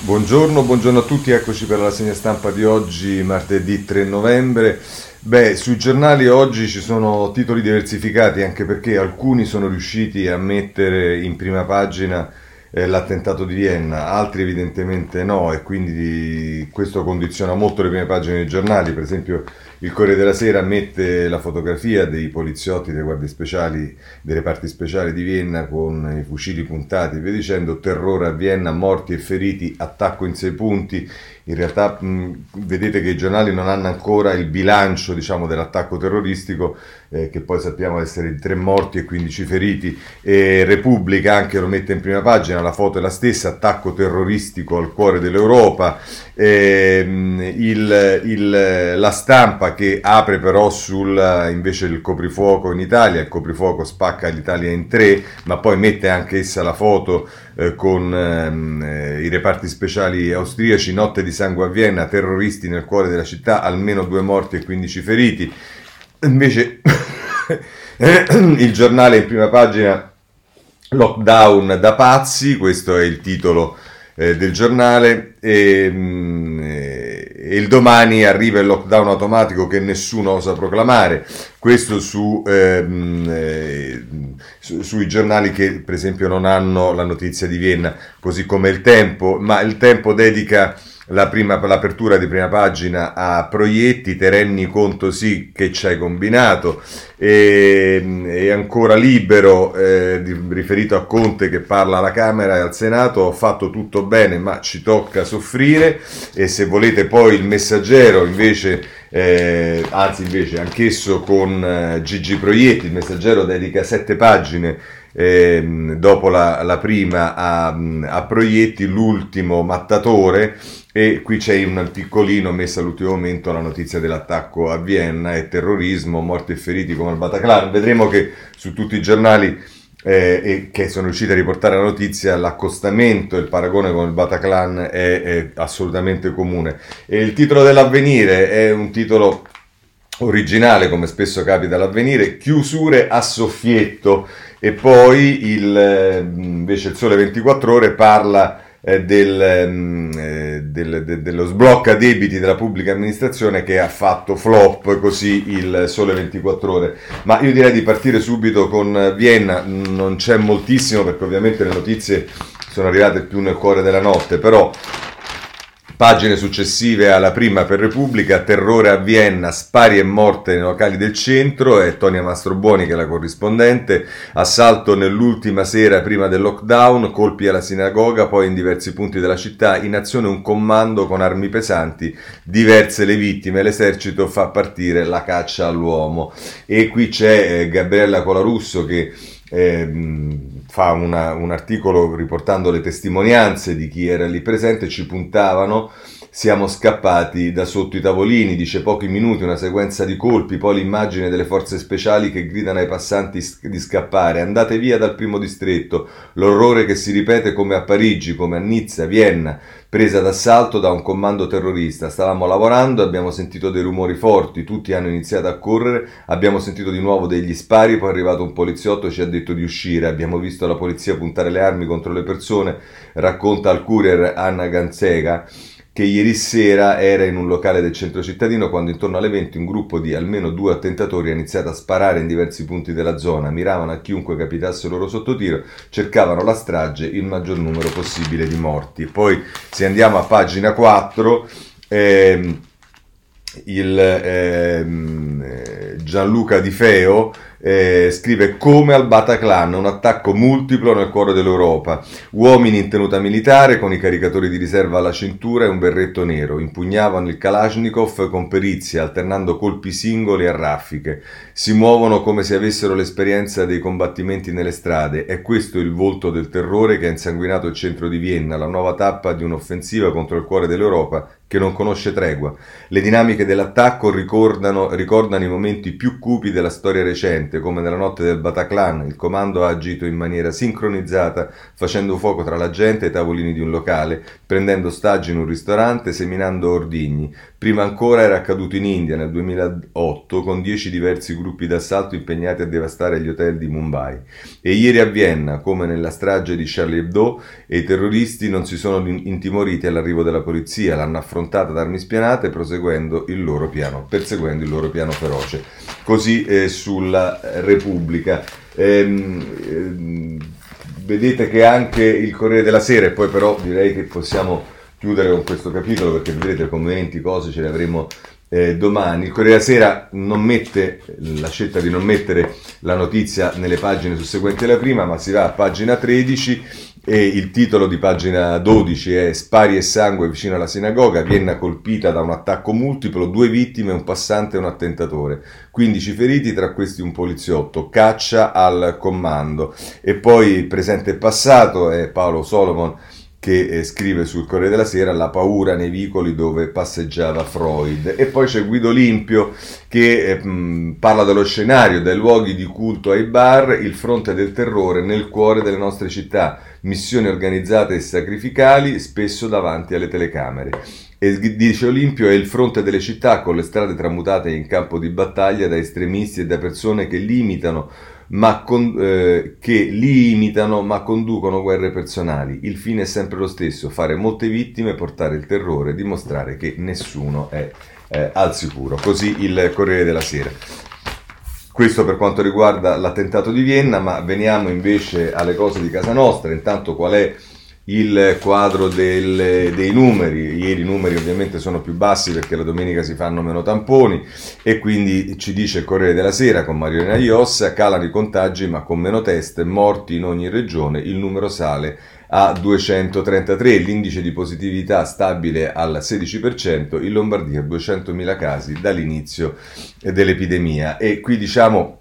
Buongiorno, buongiorno a tutti, eccoci per la segna stampa di oggi, martedì 3 novembre. Beh, sui giornali oggi ci sono titoli diversificati anche perché alcuni sono riusciti a mettere in prima pagina eh, l'attentato di Vienna, altri evidentemente no e quindi questo condiziona molto le prime pagine dei giornali, per esempio il Corriere della Sera mette la fotografia dei poliziotti delle guardie speciali, delle parti speciali di Vienna con i fucili puntati e via dicendo, terrore a Vienna, morti e feriti, attacco in sei punti. In realtà mh, vedete che i giornali non hanno ancora il bilancio diciamo, dell'attacco terroristico, eh, che poi sappiamo essere di tre morti e 15 feriti. E Repubblica anche lo mette in prima pagina, la foto è la stessa, attacco terroristico al cuore dell'Europa. Eh, il, il, la stampa che apre però sul invece il coprifuoco in Italia, il coprifuoco spacca l'Italia in tre, ma poi mette anche essa la foto eh, con ehm, eh, i reparti speciali austriaci, notte di sangue a Vienna, terroristi nel cuore della città, almeno due morti e 15 feriti. Invece il giornale in prima pagina Lockdown da pazzi, questo è il titolo eh, del giornale e, mm, e, il domani arriva il lockdown automatico che nessuno osa proclamare, questo su, ehm, eh, su, sui giornali che per esempio non hanno la notizia di Vienna, così come il tempo, ma il tempo dedica la prima, l'apertura di prima pagina a proietti, te rendi conto sì che ci hai combinato, e, e ancora libero, eh, riferito a Conte che parla alla Camera e al Senato, ho fatto tutto bene ma ci tocca soffrire e se volete poi il messaggero invece, eh, anzi invece anch'esso con eh, Gigi Proietti, il messaggero dedica sette pagine eh, dopo la, la prima a, a, Proietti, l'ultimo mattatore e qui c'è un piccolino messo all'ultimo momento la notizia dell'attacco a Vienna e terrorismo, morti e feriti come al Bataclan. Vedremo che su tutti i giornali eh, e che sono riusciti a riportare la notizia, l'accostamento e il paragone con il Bataclan è, è assolutamente comune. E il titolo dell'avvenire è un titolo originale, come spesso capita all'avvenire, chiusure a soffietto e poi il, invece il Sole 24 ore parla eh, del, mm, eh, del, de, dello sblocca debiti della pubblica amministrazione che ha fatto flop così il Sole 24 ore. Ma io direi di partire subito con Vienna, non c'è moltissimo perché ovviamente le notizie sono arrivate più nel cuore della notte, però Pagine successive alla prima per Repubblica, terrore a Vienna, spari e morte nei locali del centro, è Tonia Mastrobuoni che è la corrispondente, assalto nell'ultima sera prima del lockdown, colpi alla sinagoga, poi in diversi punti della città, in azione un comando con armi pesanti, diverse le vittime, l'esercito fa partire la caccia all'uomo. E qui c'è eh, Gabriella Colarusso che... Eh, fa una, un articolo riportando le testimonianze di chi era lì presente, ci puntavano, siamo scappati da sotto i tavolini, dice pochi minuti, una sequenza di colpi, poi l'immagine delle forze speciali che gridano ai passanti di scappare, andate via dal primo distretto, l'orrore che si ripete come a Parigi, come a Nizza, Vienna, presa d'assalto da un comando terrorista. Stavamo lavorando, abbiamo sentito dei rumori forti, tutti hanno iniziato a correre, abbiamo sentito di nuovo degli spari, poi è arrivato un poliziotto e ci ha detto di uscire, abbiamo visto la polizia puntare le armi contro le persone, racconta al courier Anna Ganzega che ieri sera era in un locale del centro cittadino quando intorno alle 20 un gruppo di almeno due attentatori ha iniziato a sparare in diversi punti della zona, miravano a chiunque capitasse loro sotto tiro, cercavano la strage, il maggior numero possibile di morti. Poi se andiamo a pagina 4, ehm, il, ehm, Gianluca Di Feo eh, scrive come al Bataclan, un attacco multiplo nel cuore dell'Europa. Uomini in tenuta militare con i caricatori di riserva alla cintura e un berretto nero. Impugnavano il Kalashnikov con perizia, alternando colpi singoli a raffiche. Si muovono come se avessero l'esperienza dei combattimenti nelle strade. È questo il volto del terrore che ha insanguinato il centro di Vienna, la nuova tappa di un'offensiva contro il cuore dell'Europa che non conosce tregua. Le dinamiche dell'attacco ricordano, ricordano, i momenti più cupi della storia recente, come nella notte del Bataclan. Il comando ha agito in maniera sincronizzata, facendo fuoco tra la gente e i tavolini di un locale, prendendo ostaggi in un ristorante, seminando ordigni. Prima ancora era accaduto in India nel 2008, con dieci diversi gruppi d'assalto impegnati a devastare gli hotel di Mumbai. E ieri a Vienna, come nella strage di Charlie Hebdo, i terroristi non si sono intimoriti all'arrivo della polizia, l'hanno affrontato affrontata da armi spianate proseguendo il loro piano, perseguendo il loro piano feroce. Così eh, sulla Repubblica. Ehm, ehm, vedete che anche il Corriere della Sera, e poi però direi che possiamo chiudere con questo capitolo perché vedrete commenti, cose ce le avremo eh, domani. Il Corriere della Sera non mette la scelta di non mettere la notizia nelle pagine susseguenti alla prima, ma si va a pagina 13 e il titolo di pagina 12 è Spari e sangue vicino alla sinagoga, Vienna colpita da un attacco multiplo, due vittime, un passante e un attentatore, 15 feriti, tra questi un poliziotto, caccia al comando. E poi presente e passato è Paolo Solomon che eh, scrive sul Corriere della Sera la paura nei vicoli dove passeggiava Freud. E poi c'è Guido Limpio che eh, mh, parla dello scenario, dai luoghi di culto ai bar, il fronte del terrore nel cuore delle nostre città, missioni organizzate e sacrificali, spesso davanti alle telecamere. E dice Olimpio è il fronte delle città con le strade tramutate in campo di battaglia da estremisti e da persone che limitano ma con, eh, che li imitano ma conducono guerre personali. Il fine è sempre lo stesso, fare molte vittime, portare il terrore, dimostrare che nessuno è eh, al sicuro. Così il Corriere della Sera. Questo per quanto riguarda l'attentato di Vienna, ma veniamo invece alle cose di casa nostra. Intanto qual è il quadro del, dei numeri. Ieri i numeri ovviamente sono più bassi perché la domenica si fanno meno tamponi e quindi ci dice il Corriere della Sera con Mariolina Iossa, calano i contagi ma con meno test, morti in ogni regione, il numero sale a 233, l'indice di positività stabile al 16%, in Lombardia 200.000 casi dall'inizio dell'epidemia e qui diciamo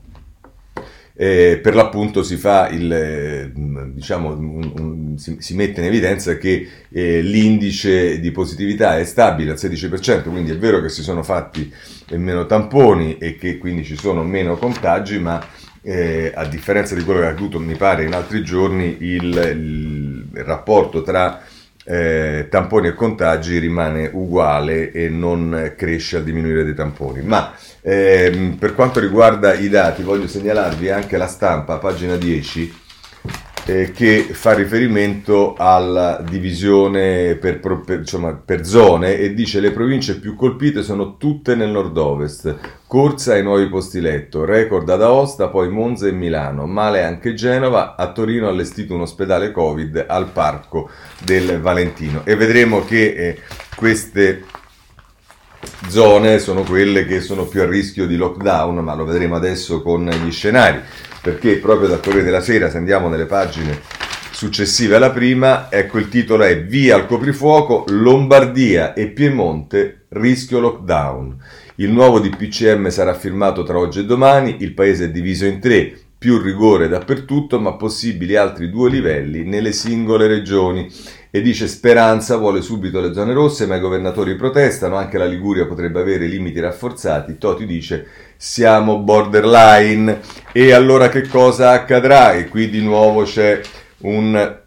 eh, per l'appunto si il, eh, diciamo, un, un, si, si, mette in evidenza che eh, l'indice di positività è stabile al 16%, quindi è vero che si sono fatti meno tamponi e che quindi ci sono meno contagi, ma eh, a differenza di quello che è accaduto, mi pare, in altri giorni, il, il rapporto tra eh, tamponi e contagi rimane uguale e non cresce a diminuire dei tamponi. Ma ehm, per quanto riguarda i dati, voglio segnalarvi anche la stampa, pagina 10 eh, che fa riferimento alla divisione per, per, insomma, per, zone e dice le province più colpite sono tutte nel nord-ovest, corsa ai nuovi posti letto, record ad Aosta, poi Monza e Milano, male anche Genova, a Torino allestito un ospedale Covid al Parco del Valentino. E vedremo che eh, queste zone sono quelle che sono più a rischio di lockdown, ma lo vedremo adesso con gli scenari perché proprio dal Corriere della Sera, se andiamo nelle pagine successive alla prima, ecco il titolo è Via al coprifuoco, Lombardia e Piemonte, rischio lockdown. Il nuovo DPCM sarà firmato tra oggi e domani, il paese è diviso in tre, più rigore dappertutto, ma possibili altri due livelli nelle singole regioni. E dice Speranza vuole subito le zone rosse, ma i governatori protestano, anche la Liguria potrebbe avere limiti rafforzati. Toti dice siamo borderline. E allora che cosa accadrà? E qui di nuovo c'è un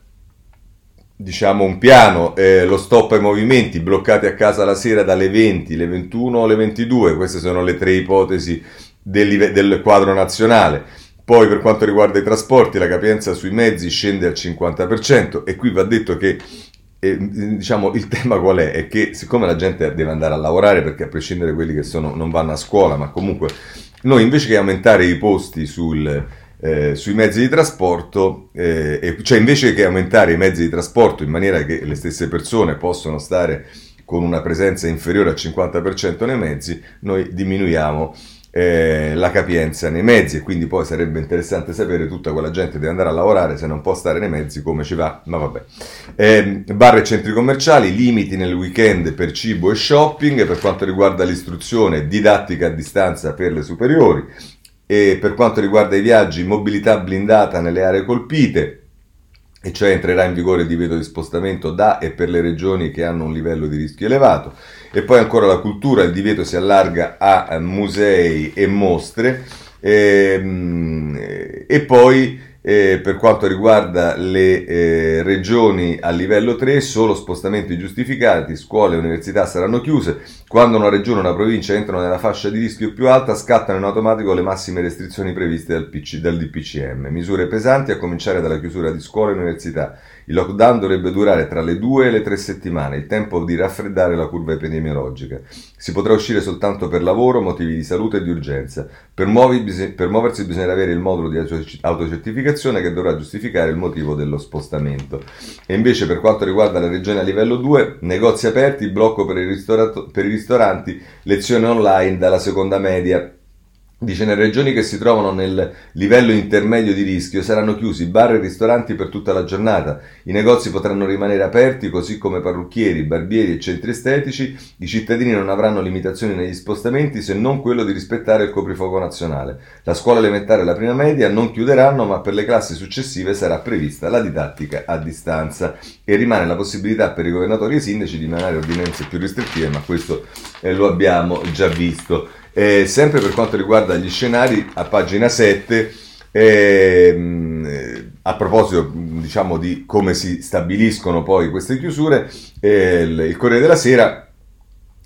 diciamo un piano, eh, lo stop ai movimenti, bloccati a casa la sera dalle 20, le 21 o le 22, queste sono le tre ipotesi del, del quadro nazionale. Poi per quanto riguarda i trasporti, la capienza sui mezzi scende al 50% e qui va detto che eh, diciamo, il tema qual è? È che siccome la gente deve andare a lavorare, perché a prescindere quelli che sono, non vanno a scuola, ma comunque noi invece che aumentare i posti sul, eh, sui mezzi di trasporto, eh, cioè invece che aumentare i mezzi di trasporto in maniera che le stesse persone possano stare con una presenza inferiore al 50% nei mezzi, noi diminuiamo eh, la capienza nei mezzi e quindi poi sarebbe interessante sapere tutta quella gente deve andare a lavorare se non può stare nei mezzi come ci va, ma vabbè. Eh, bar e centri commerciali, limiti nel weekend per cibo e shopping, per quanto riguarda l'istruzione, didattica a distanza per le superiori e per quanto riguarda i viaggi, mobilità blindata nelle aree colpite, e cioè entrerà in vigore il divieto di spostamento da e per le regioni che hanno un livello di rischio elevato. E poi ancora la cultura, il divieto si allarga a musei e mostre. E, ehm, e poi eh, per quanto riguarda le eh, regioni a livello 3, solo spostamenti giustificati, scuole e università saranno chiuse. Quando una regione o una provincia entrano nella fascia di rischio più alta, scattano in automatico le massime restrizioni previste dal, PC, dal DPCM. Misure pesanti a cominciare dalla chiusura di scuole e università. Il lockdown dovrebbe durare tra le due e le tre settimane, il tempo di raffreddare la curva epidemiologica. Si potrà uscire soltanto per lavoro, motivi di salute e di urgenza. Per, muovi, per muoversi bisognerà avere il modulo di autocertificazione che dovrà giustificare il motivo dello spostamento. E invece per quanto riguarda le regioni a livello 2, negozi aperti, blocco per i, per i ristoranti, lezioni online dalla seconda media Dice, nelle regioni che si trovano nel livello intermedio di rischio saranno chiusi bar e ristoranti per tutta la giornata, i negozi potranno rimanere aperti così come parrucchieri, barbieri e centri estetici, i cittadini non avranno limitazioni negli spostamenti se non quello di rispettare il coprifuoco nazionale. La scuola elementare e la prima media non chiuderanno ma per le classi successive sarà prevista la didattica a distanza e rimane la possibilità per i governatori e i sindaci di emanare ordinanze più restrittive, ma questo eh, lo abbiamo già visto. Eh, sempre per quanto riguarda gli scenari, a pagina 7, ehm, eh, a proposito diciamo, di come si stabiliscono poi queste chiusure, eh, il, Corriere della Sera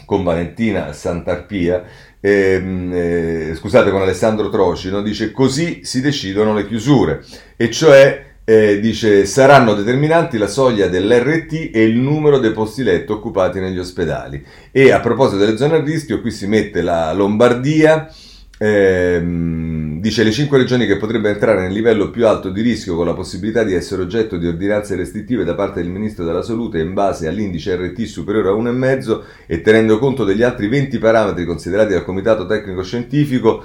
con Valentina Santarpia, ehm, eh, scusate, con Alessandro Trocino, dice così si decidono le chiusure, e cioè eh, dice saranno determinanti la soglia dell'RT e il numero dei posti letto occupati negli ospedali. E a proposito delle zone a rischio, qui si mette la Lombardia, ehm, dice le cinque regioni che potrebbero entrare nel livello più alto di rischio con la possibilità di essere oggetto di ordinanze restrittive da parte del Ministro della Salute in base all'indice RT superiore a 1,5 e tenendo conto degli altri 20 parametri considerati dal Comitato Tecnico Scientifico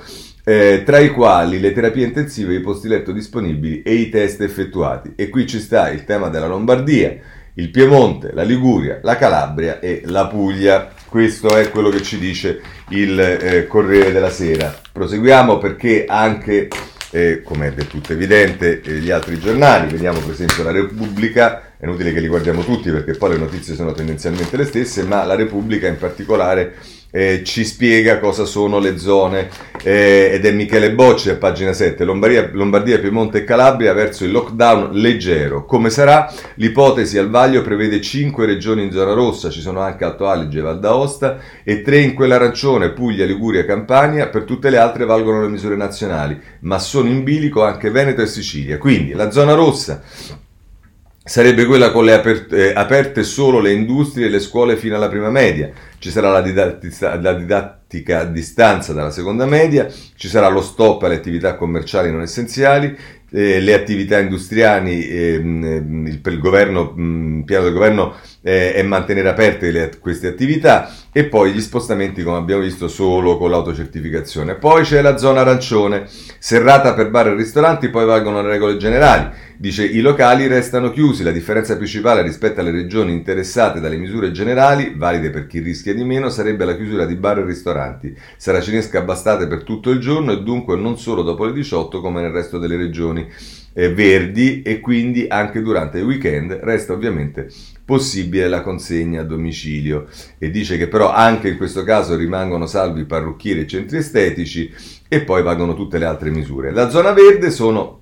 eh, tra i quali le terapie intensive, i posti letto disponibili e i test effettuati. E qui ci sta il tema della Lombardia, il Piemonte, la Liguria, la Calabria e la Puglia. Questo è quello che ci dice il eh, Corriere della Sera. Proseguiamo perché anche, eh, come è del tutto evidente, eh, gli altri giornali, vediamo per esempio la Repubblica, è inutile che li guardiamo tutti perché poi le notizie sono tendenzialmente le stesse, ma la Repubblica in particolare eh, ci spiega cosa sono le zone eh, ed è Michele Bocci a pagina 7 Lombardia, Lombardia, Piemonte e Calabria verso il lockdown leggero. Come sarà? l'ipotesi al vaglio prevede 5 regioni in zona rossa ci sono anche Alto Adige e Val d'Aosta e 3 in quella arancione Puglia, Liguria Campania per tutte le altre valgono le misure nazionali ma sono in bilico anche Veneto e Sicilia. Quindi la zona rossa sarebbe quella con le aperte, eh, aperte solo le industrie e le scuole fino alla prima media. Ci sarà la didattica, la didattica a distanza dalla seconda media, ci sarà lo stop alle attività commerciali non essenziali, eh, le attività industriali, ehm, il, il, governo, mh, il piano del governo eh, è mantenere aperte le, queste attività e poi gli spostamenti come abbiamo visto solo con l'autocertificazione. Poi c'è la zona arancione, serrata per bar e ristoranti, poi valgono le regole generali. Dice i locali restano chiusi, la differenza principale rispetto alle regioni interessate dalle misure generali, valide per chi rischia di meno, sarebbe la chiusura di bar e ristoranti. Sarà cinesca bastate per tutto il giorno e dunque non solo dopo le 18 come nel resto delle regioni eh, verdi e quindi anche durante il weekend resta ovviamente possibile la consegna a domicilio e dice che però anche in questo caso rimangono salvi parrucchieri e centri estetici e poi valgono tutte le altre misure. La zona verde sono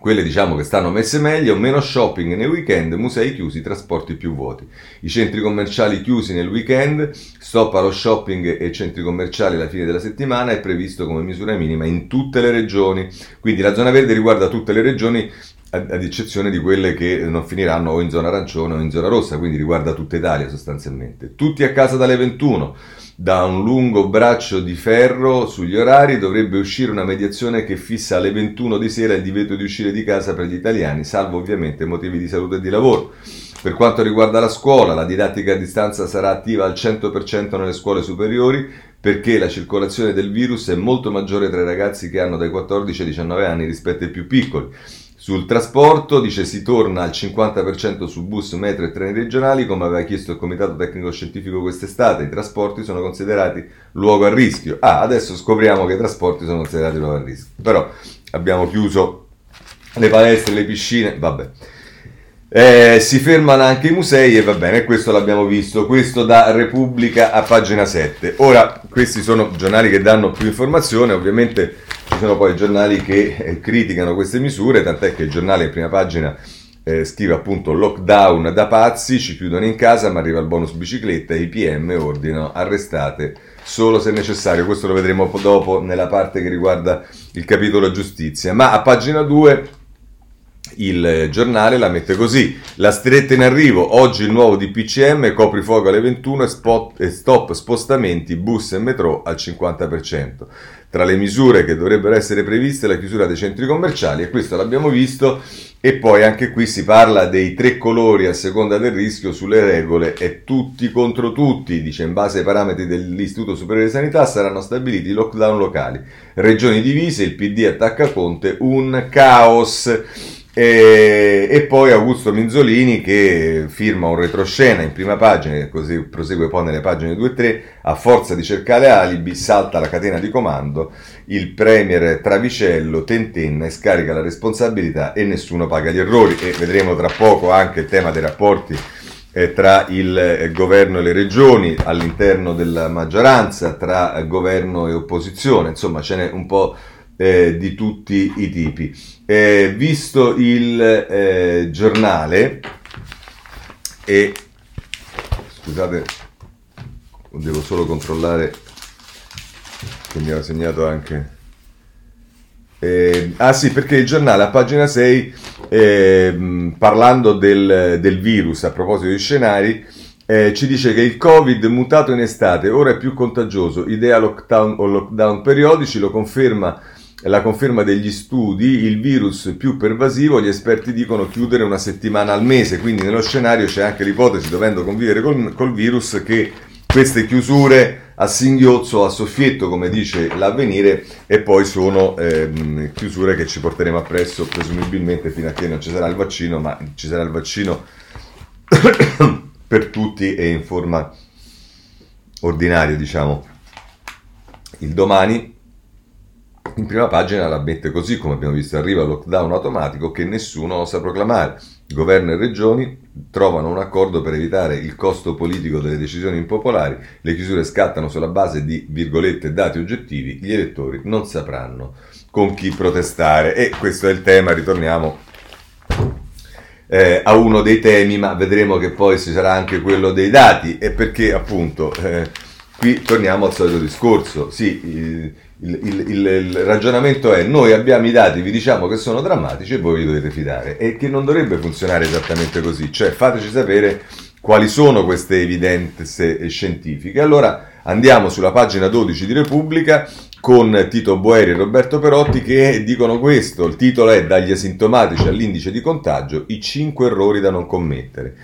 quelle diciamo che stanno messe meglio, meno shopping nei weekend, musei chiusi, trasporti più vuoti. I centri commerciali chiusi nel weekend, stop allo shopping e centri commerciali alla fine della settimana è previsto come misura minima in tutte le regioni. Quindi la zona verde riguarda tutte le regioni ad eccezione di quelle che non finiranno o in zona arancione o in zona rossa, quindi riguarda tutta Italia sostanzialmente. Tutti a casa dalle 21 da un lungo braccio di ferro sugli orari dovrebbe uscire una mediazione che fissa alle 21 di sera il divieto di uscire di casa per gli italiani, salvo ovviamente motivi di salute e di lavoro. Per quanto riguarda la scuola, la didattica a distanza sarà attiva al 100% nelle scuole superiori perché la circolazione del virus è molto maggiore tra i ragazzi che hanno dai 14 ai 19 anni rispetto ai più piccoli. Sul trasporto dice si torna al 50% su bus, metro e treni regionali come aveva chiesto il Comitato Tecnico Scientifico quest'estate. I trasporti sono considerati luogo a rischio. Ah, adesso scopriamo che i trasporti sono considerati luogo a rischio. Però abbiamo chiuso le palestre, le piscine, vabbè. Eh, si fermano anche i musei e va bene, questo l'abbiamo visto, questo da Repubblica a pagina 7. Ora, questi sono giornali che danno più informazione, ovviamente ci sono poi giornali che eh, criticano queste misure, tant'è che il giornale in prima pagina eh, scrive appunto lockdown da pazzi, ci chiudono in casa ma arriva il bonus bicicletta e i PM ordinano arrestate solo se necessario, questo lo vedremo dopo nella parte che riguarda il capitolo giustizia, ma a pagina 2 il giornale la mette così: La stretta in arrivo, oggi il nuovo DPCM, coprifuoco alle 21 e, spot, e stop spostamenti, bus e metro al 50%. Tra le misure che dovrebbero essere previste la chiusura dei centri commerciali, e questo l'abbiamo visto, e poi anche qui si parla dei tre colori a seconda del rischio sulle regole e tutti contro tutti, dice in base ai parametri dell'Istituto Superiore di Sanità saranno stabiliti lockdown locali. Regioni divise, il PD attacca Conte, un caos. E, e, poi Augusto Minzolini che firma un retroscena in prima pagina, così prosegue poi nelle pagine 2 e 3, a forza di cercare alibi salta la catena di comando, il premier Travicello tentenna e scarica la responsabilità e nessuno paga gli errori e vedremo tra poco anche il tema dei rapporti eh, tra il eh, governo e le regioni all'interno della maggioranza, tra governo e opposizione, insomma ce n'è un po' eh, di tutti i tipi. Eh, visto il eh, giornale e scusate, devo solo controllare che mi ha segnato anche. Eh, ah sì, perché il giornale a pagina 6, eh, parlando del, del, virus, a proposito di scenari, eh, ci dice che il Covid mutato in estate ora è più contagioso, idea lockdown o lockdown periodici, lo conferma la conferma degli studi, il virus più pervasivo, gli esperti dicono chiudere una settimana al mese, quindi nello scenario c'è anche l'ipotesi, dovendo convivere col, col virus, che queste chiusure a singhiozzo, a soffietto, come dice l'avvenire, e poi sono ehm, chiusure che ci porteremo appresso presumibilmente fino a che non ci sarà il vaccino, ma ci sarà il vaccino per tutti e in forma ordinaria, diciamo. Il domani in prima pagina la mette così, come abbiamo visto, arriva il lockdown automatico che nessuno osa proclamare. Governo e regioni trovano un accordo per evitare il costo politico delle decisioni impopolari, le chiusure scattano sulla base di, virgolette, dati oggettivi, gli elettori non sapranno con chi protestare. E questo è il tema, ritorniamo eh, a uno dei temi, ma vedremo che poi ci sarà anche quello dei dati, e perché appunto eh, qui torniamo al solito discorso. Sì, il, il, il, il, ragionamento è noi abbiamo i dati, vi diciamo che sono drammatici e voi vi dovete fidare e che non dovrebbe funzionare esattamente così, cioè fateci sapere quali sono queste evidenze scientifiche. Allora andiamo sulla pagina 12 di Repubblica con Tito Boeri e Roberto Perotti che dicono questo, il titolo è Dagli asintomatici all'indice di contagio, i 5 errori da non commettere.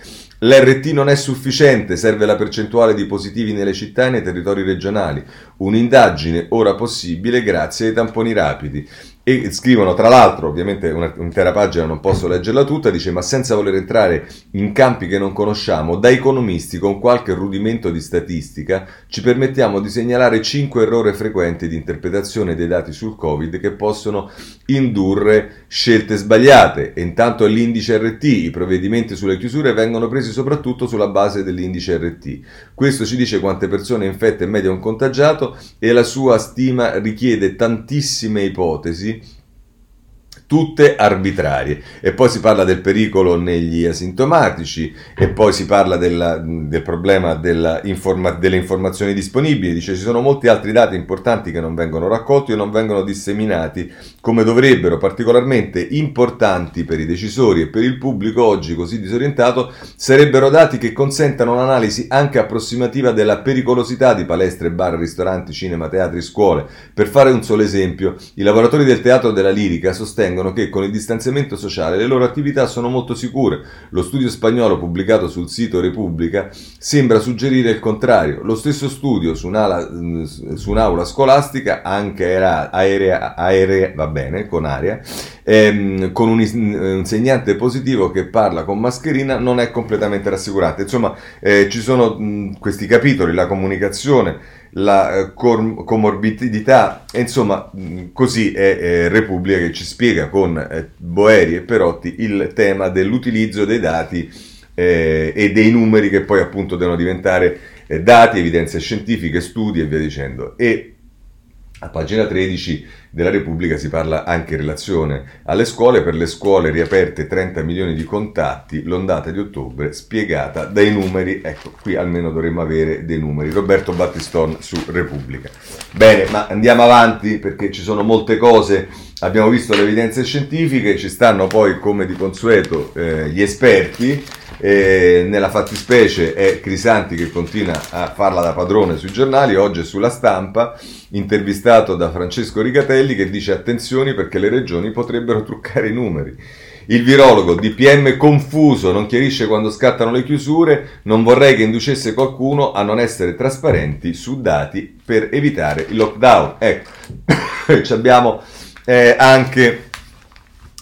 L'RT non è sufficiente, serve la percentuale di positivi nelle città e nei territori regionali. Un'indagine ora possibile grazie ai tamponi rapidi. E scrivono, tra l'altro, ovviamente un'intera pagina non posso leggerla tutta, dice ma senza voler entrare in campi che non conosciamo, da economisti con qualche rudimento di statistica ci permettiamo di segnalare 5 errori frequenti di interpretazione dei dati sul Covid che possono indurre scelte sbagliate. E intanto l'indice RT, i provvedimenti sulle chiusure vengono presi soprattutto sulla base dell'indice RT. Questo ci dice quante persone infette in media un contagiato e la sua stima richiede tantissime ipotesi tutte arbitrarie. E poi si parla del pericolo negli asintomatici e poi si parla della, del problema della informa, delle informazioni disponibili. Dice ci sono molti altri dati importanti che non vengono raccolti o non vengono disseminati come dovrebbero, particolarmente importanti per i decisori e per il pubblico oggi così disorientato, sarebbero dati che consentano un'analisi anche approssimativa della pericolosità di palestre, bar, ristoranti, cinema, teatri, scuole. Per fare un solo esempio, i lavoratori del teatro della lirica sostengono sostengono che con il distanziamento sociale le loro attività sono molto sicure. Lo studio spagnolo pubblicato sul sito Repubblica sembra suggerire il contrario. Lo stesso studio su, un'ala, su un'aula scolastica, anche aerea, aerea, aerea va bene, con aria, ehm, con un insegnante positivo che parla con mascherina, non è completamente rassicurante. Insomma, eh, ci sono mh, questi capitoli, la comunicazione la eh, comorbidità, e insomma così è, è Repubblica che ci spiega con eh, Boeri e Perotti il tema dell'utilizzo dei dati eh, e dei numeri che poi appunto devono diventare eh, dati, evidenze scientifiche, studi e via dicendo. E a pagina 13 della Repubblica si parla anche in relazione alle scuole, per le scuole riaperte 30 milioni di contatti, l'ondata di ottobre spiegata dai numeri, ecco qui almeno dovremmo avere dei numeri. Roberto Battiston su Repubblica. Bene, ma andiamo avanti perché ci sono molte cose, abbiamo visto le evidenze scientifiche, ci stanno poi come di consueto eh, gli esperti eh, nella fattispecie è Crisanti che continua a farla da padrone sui giornali, oggi è sulla stampa, intervistato da Francesco Rigatelli che dice attenzione perché le regioni potrebbero truccare i numeri. Il virologo DPM confuso, non chiarisce quando scattano le chiusure, non vorrei che inducesse qualcuno a non essere trasparenti su dati per evitare il lockdown. Ecco, abbiamo eh, anche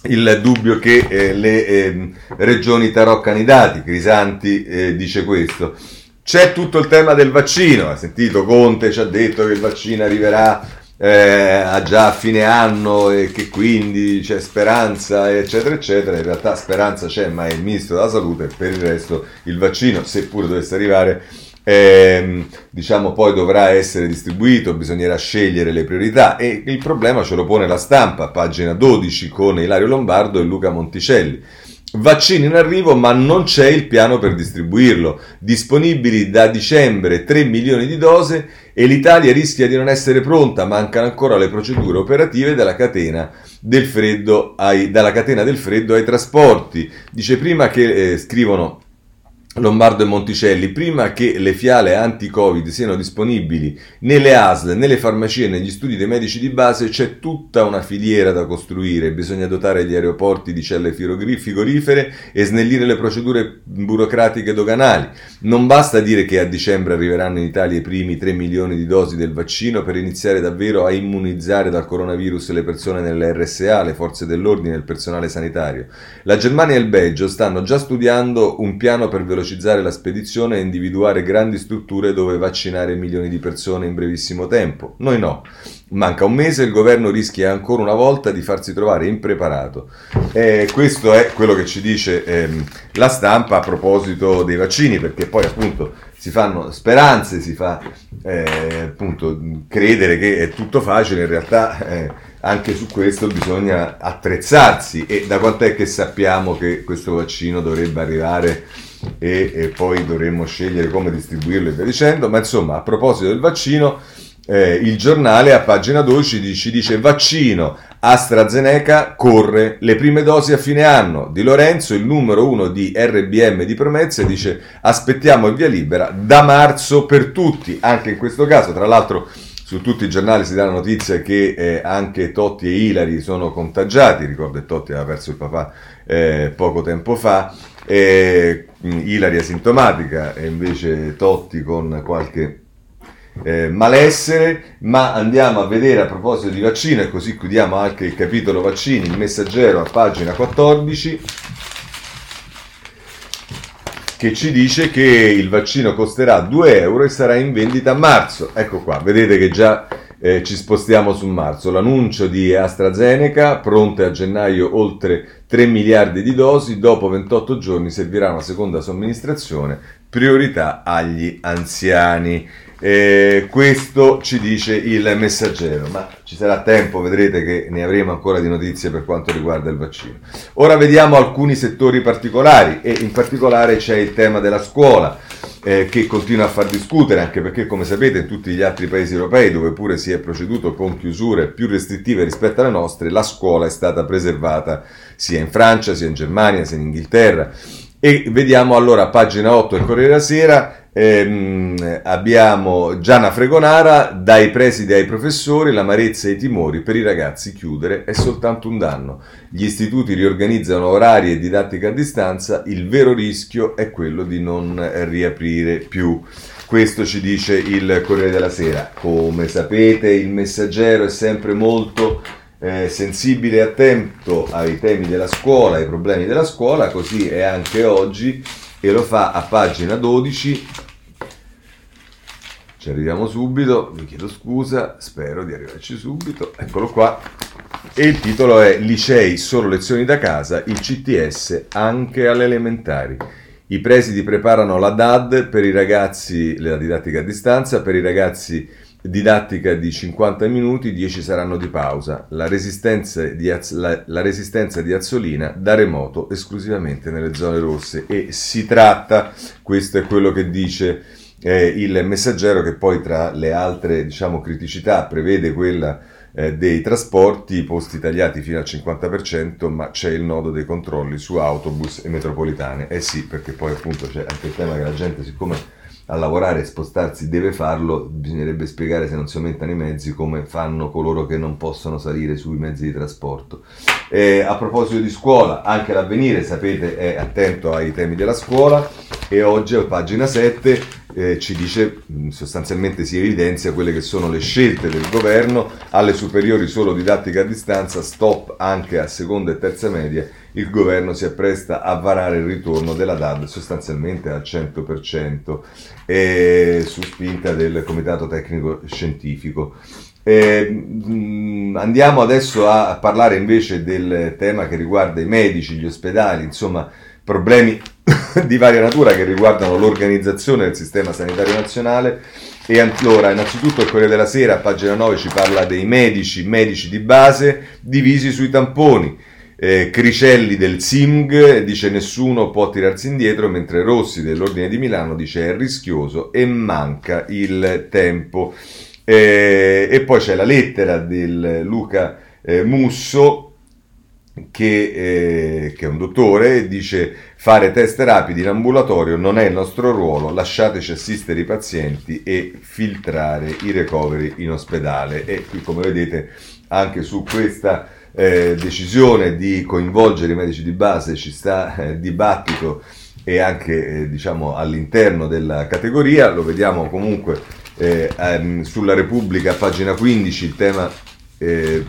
il dubbio che eh, le eh, regioni taroccano i dati, Crisanti eh, dice questo. C'è tutto il tema del vaccino, ha sentito Conte, ci ha detto che il vaccino arriverà eh, già a fine anno e che quindi c'è speranza, eccetera, eccetera. In realtà speranza c'è, ma è il ministro della salute, per il resto il vaccino, seppure dovesse arrivare, eh, diciamo poi dovrà essere distribuito, bisognerà scegliere le priorità e il problema ce lo pone la stampa, pagina 12 con Ilario Lombardo e Luca Monticelli. Vaccini in arrivo ma non c'è il piano per distribuirlo. Disponibili da dicembre 3 milioni di dose e l'Italia rischia di non essere pronta, mancano ancora le procedure operative dalla catena del freddo ai, catena del freddo ai trasporti. Dice prima che eh, scrivono Lombardo e Monticelli, prima che le fiale anti-Covid siano disponibili nelle ASL, nelle farmacie negli studi dei medici di base, c'è tutta una filiera da costruire. Bisogna dotare gli aeroporti di celle frigorifere e snellire le procedure burocratiche doganali. Non basta dire che a dicembre arriveranno in Italia i primi 3 milioni di dosi del vaccino per iniziare davvero a immunizzare dal coronavirus le persone nelle RSA, le forze dell'ordine e il personale sanitario. La Germania e il Belgio stanno già studiando un piano per velocizzare velocizzare la spedizione e individuare grandi strutture dove vaccinare milioni di persone in brevissimo tempo. Noi no. Manca un mese e il governo rischia ancora una volta di farsi trovare impreparato. Eh, questo è quello che ci dice ehm, la stampa a proposito dei vaccini, perché poi appunto si fanno speranze, si fa eh, appunto credere che è tutto facile, in realtà eh, anche su questo bisogna attrezzarsi e da quant'è che sappiamo che questo vaccino dovrebbe arrivare e, e, poi dovremmo scegliere come distribuirlo e via dicendo, ma insomma a proposito del vaccino, eh, il giornale a pagina 12 ci dice vaccino AstraZeneca corre le prime dosi a fine anno. Di Lorenzo, il numero uno di RBM di promesse, dice aspettiamo il via libera da marzo per tutti, anche in questo caso, tra l'altro su tutti i giornali si dà la notizia che eh, anche Totti e Ilari sono contagiati, ricordo che Totti aveva perso il papà eh, poco tempo fa, e Ilari asintomatica e invece Totti con qualche eh, malessere, ma andiamo a vedere a proposito di vaccino e così chiudiamo anche il capitolo vaccini, il messaggero a pagina 14 che ci dice che il vaccino costerà 2 euro e sarà in vendita a marzo. Ecco qua, vedete che già eh, ci spostiamo su marzo. L'annuncio di AstraZeneca, pronte a gennaio oltre 3 miliardi di dosi, dopo 28 giorni servirà una seconda somministrazione, priorità agli anziani. Eh, questo ci dice il messaggero, ma ci sarà tempo, vedrete che ne avremo ancora di notizie per quanto riguarda il vaccino. Ora vediamo alcuni settori particolari e in particolare c'è il tema della scuola eh, che continua a far discutere, anche perché come sapete in tutti gli altri paesi europei dove pure si è proceduto con chiusure più restrittive rispetto alle nostre, la scuola è stata preservata sia in Francia, sia in Germania, sia in Inghilterra. E vediamo allora pagina 8 del Corriere della Sera ehm, abbiamo Gianna Fregonara, dai presidi ai professori, l'amarezza e i timori per i ragazzi chiudere è soltanto un danno. Gli istituti riorganizzano orari e didattica a distanza, il vero rischio è quello di non riaprire più. Questo ci dice il Corriere della Sera. Come sapete il messaggero è sempre molto eh, sensibile e attento ai temi della scuola, ai problemi della scuola, così è anche oggi e lo fa a pagina 12 Ci arriviamo subito, vi chiedo scusa, spero di arrivarci subito. Eccolo qua. E il titolo è Licei solo lezioni da casa, il CTS anche alle elementari. I presidi preparano la DAD per i ragazzi, la didattica a distanza, per i ragazzi didattica di 50 minuti, 10 saranno di pausa. La resistenza di, Az- la, la resistenza di Azzolina da remoto esclusivamente nelle zone rosse. E si tratta, questo è quello che dice eh, il messaggero che poi tra le altre diciamo, criticità prevede quella eh, dei trasporti, posti tagliati fino al 50%, ma c'è il nodo dei controlli su autobus e metropolitane. Eh sì, perché poi appunto c'è anche il tema che la gente, siccome a lavorare e spostarsi deve farlo, bisognerebbe spiegare se non si aumentano i mezzi come fanno coloro che non possono salire sui mezzi di trasporto. Eh, a proposito di scuola, anche l'avvenire, sapete, è attento ai temi della scuola e oggi a pagina 7 eh, ci dice sostanzialmente si evidenzia quelle che sono le scelte del governo alle superiori solo didattica a distanza, stop anche a seconda e terza media, il governo si appresta a varare il ritorno della DAD sostanzialmente al 100% eh, su spinta del Comitato Tecnico Scientifico. Eh, andiamo adesso a parlare invece del tema che riguarda i medici, gli ospedali, insomma problemi di varia natura che riguardano l'organizzazione del sistema sanitario nazionale. E allora, innanzitutto il Corriere della Sera, a pagina 9, ci parla dei medici, medici di base, divisi sui tamponi. Eh, Cricelli del SIMG dice nessuno può tirarsi indietro, mentre Rossi dell'Ordine di Milano dice è rischioso e manca il tempo. Eh, e poi c'è la lettera del Luca eh, Musso che, eh, che, è un dottore, dice fare test rapidi in ambulatorio non è il nostro ruolo, lasciateci assistere i pazienti e filtrare i recovery in ospedale. E qui come vedete anche su questa eh, decisione di coinvolgere i medici di base ci sta eh, dibattito e anche eh, diciamo all'interno della categoria, lo vediamo comunque eh, ehm, sulla Repubblica, pagina 15, il tema eh,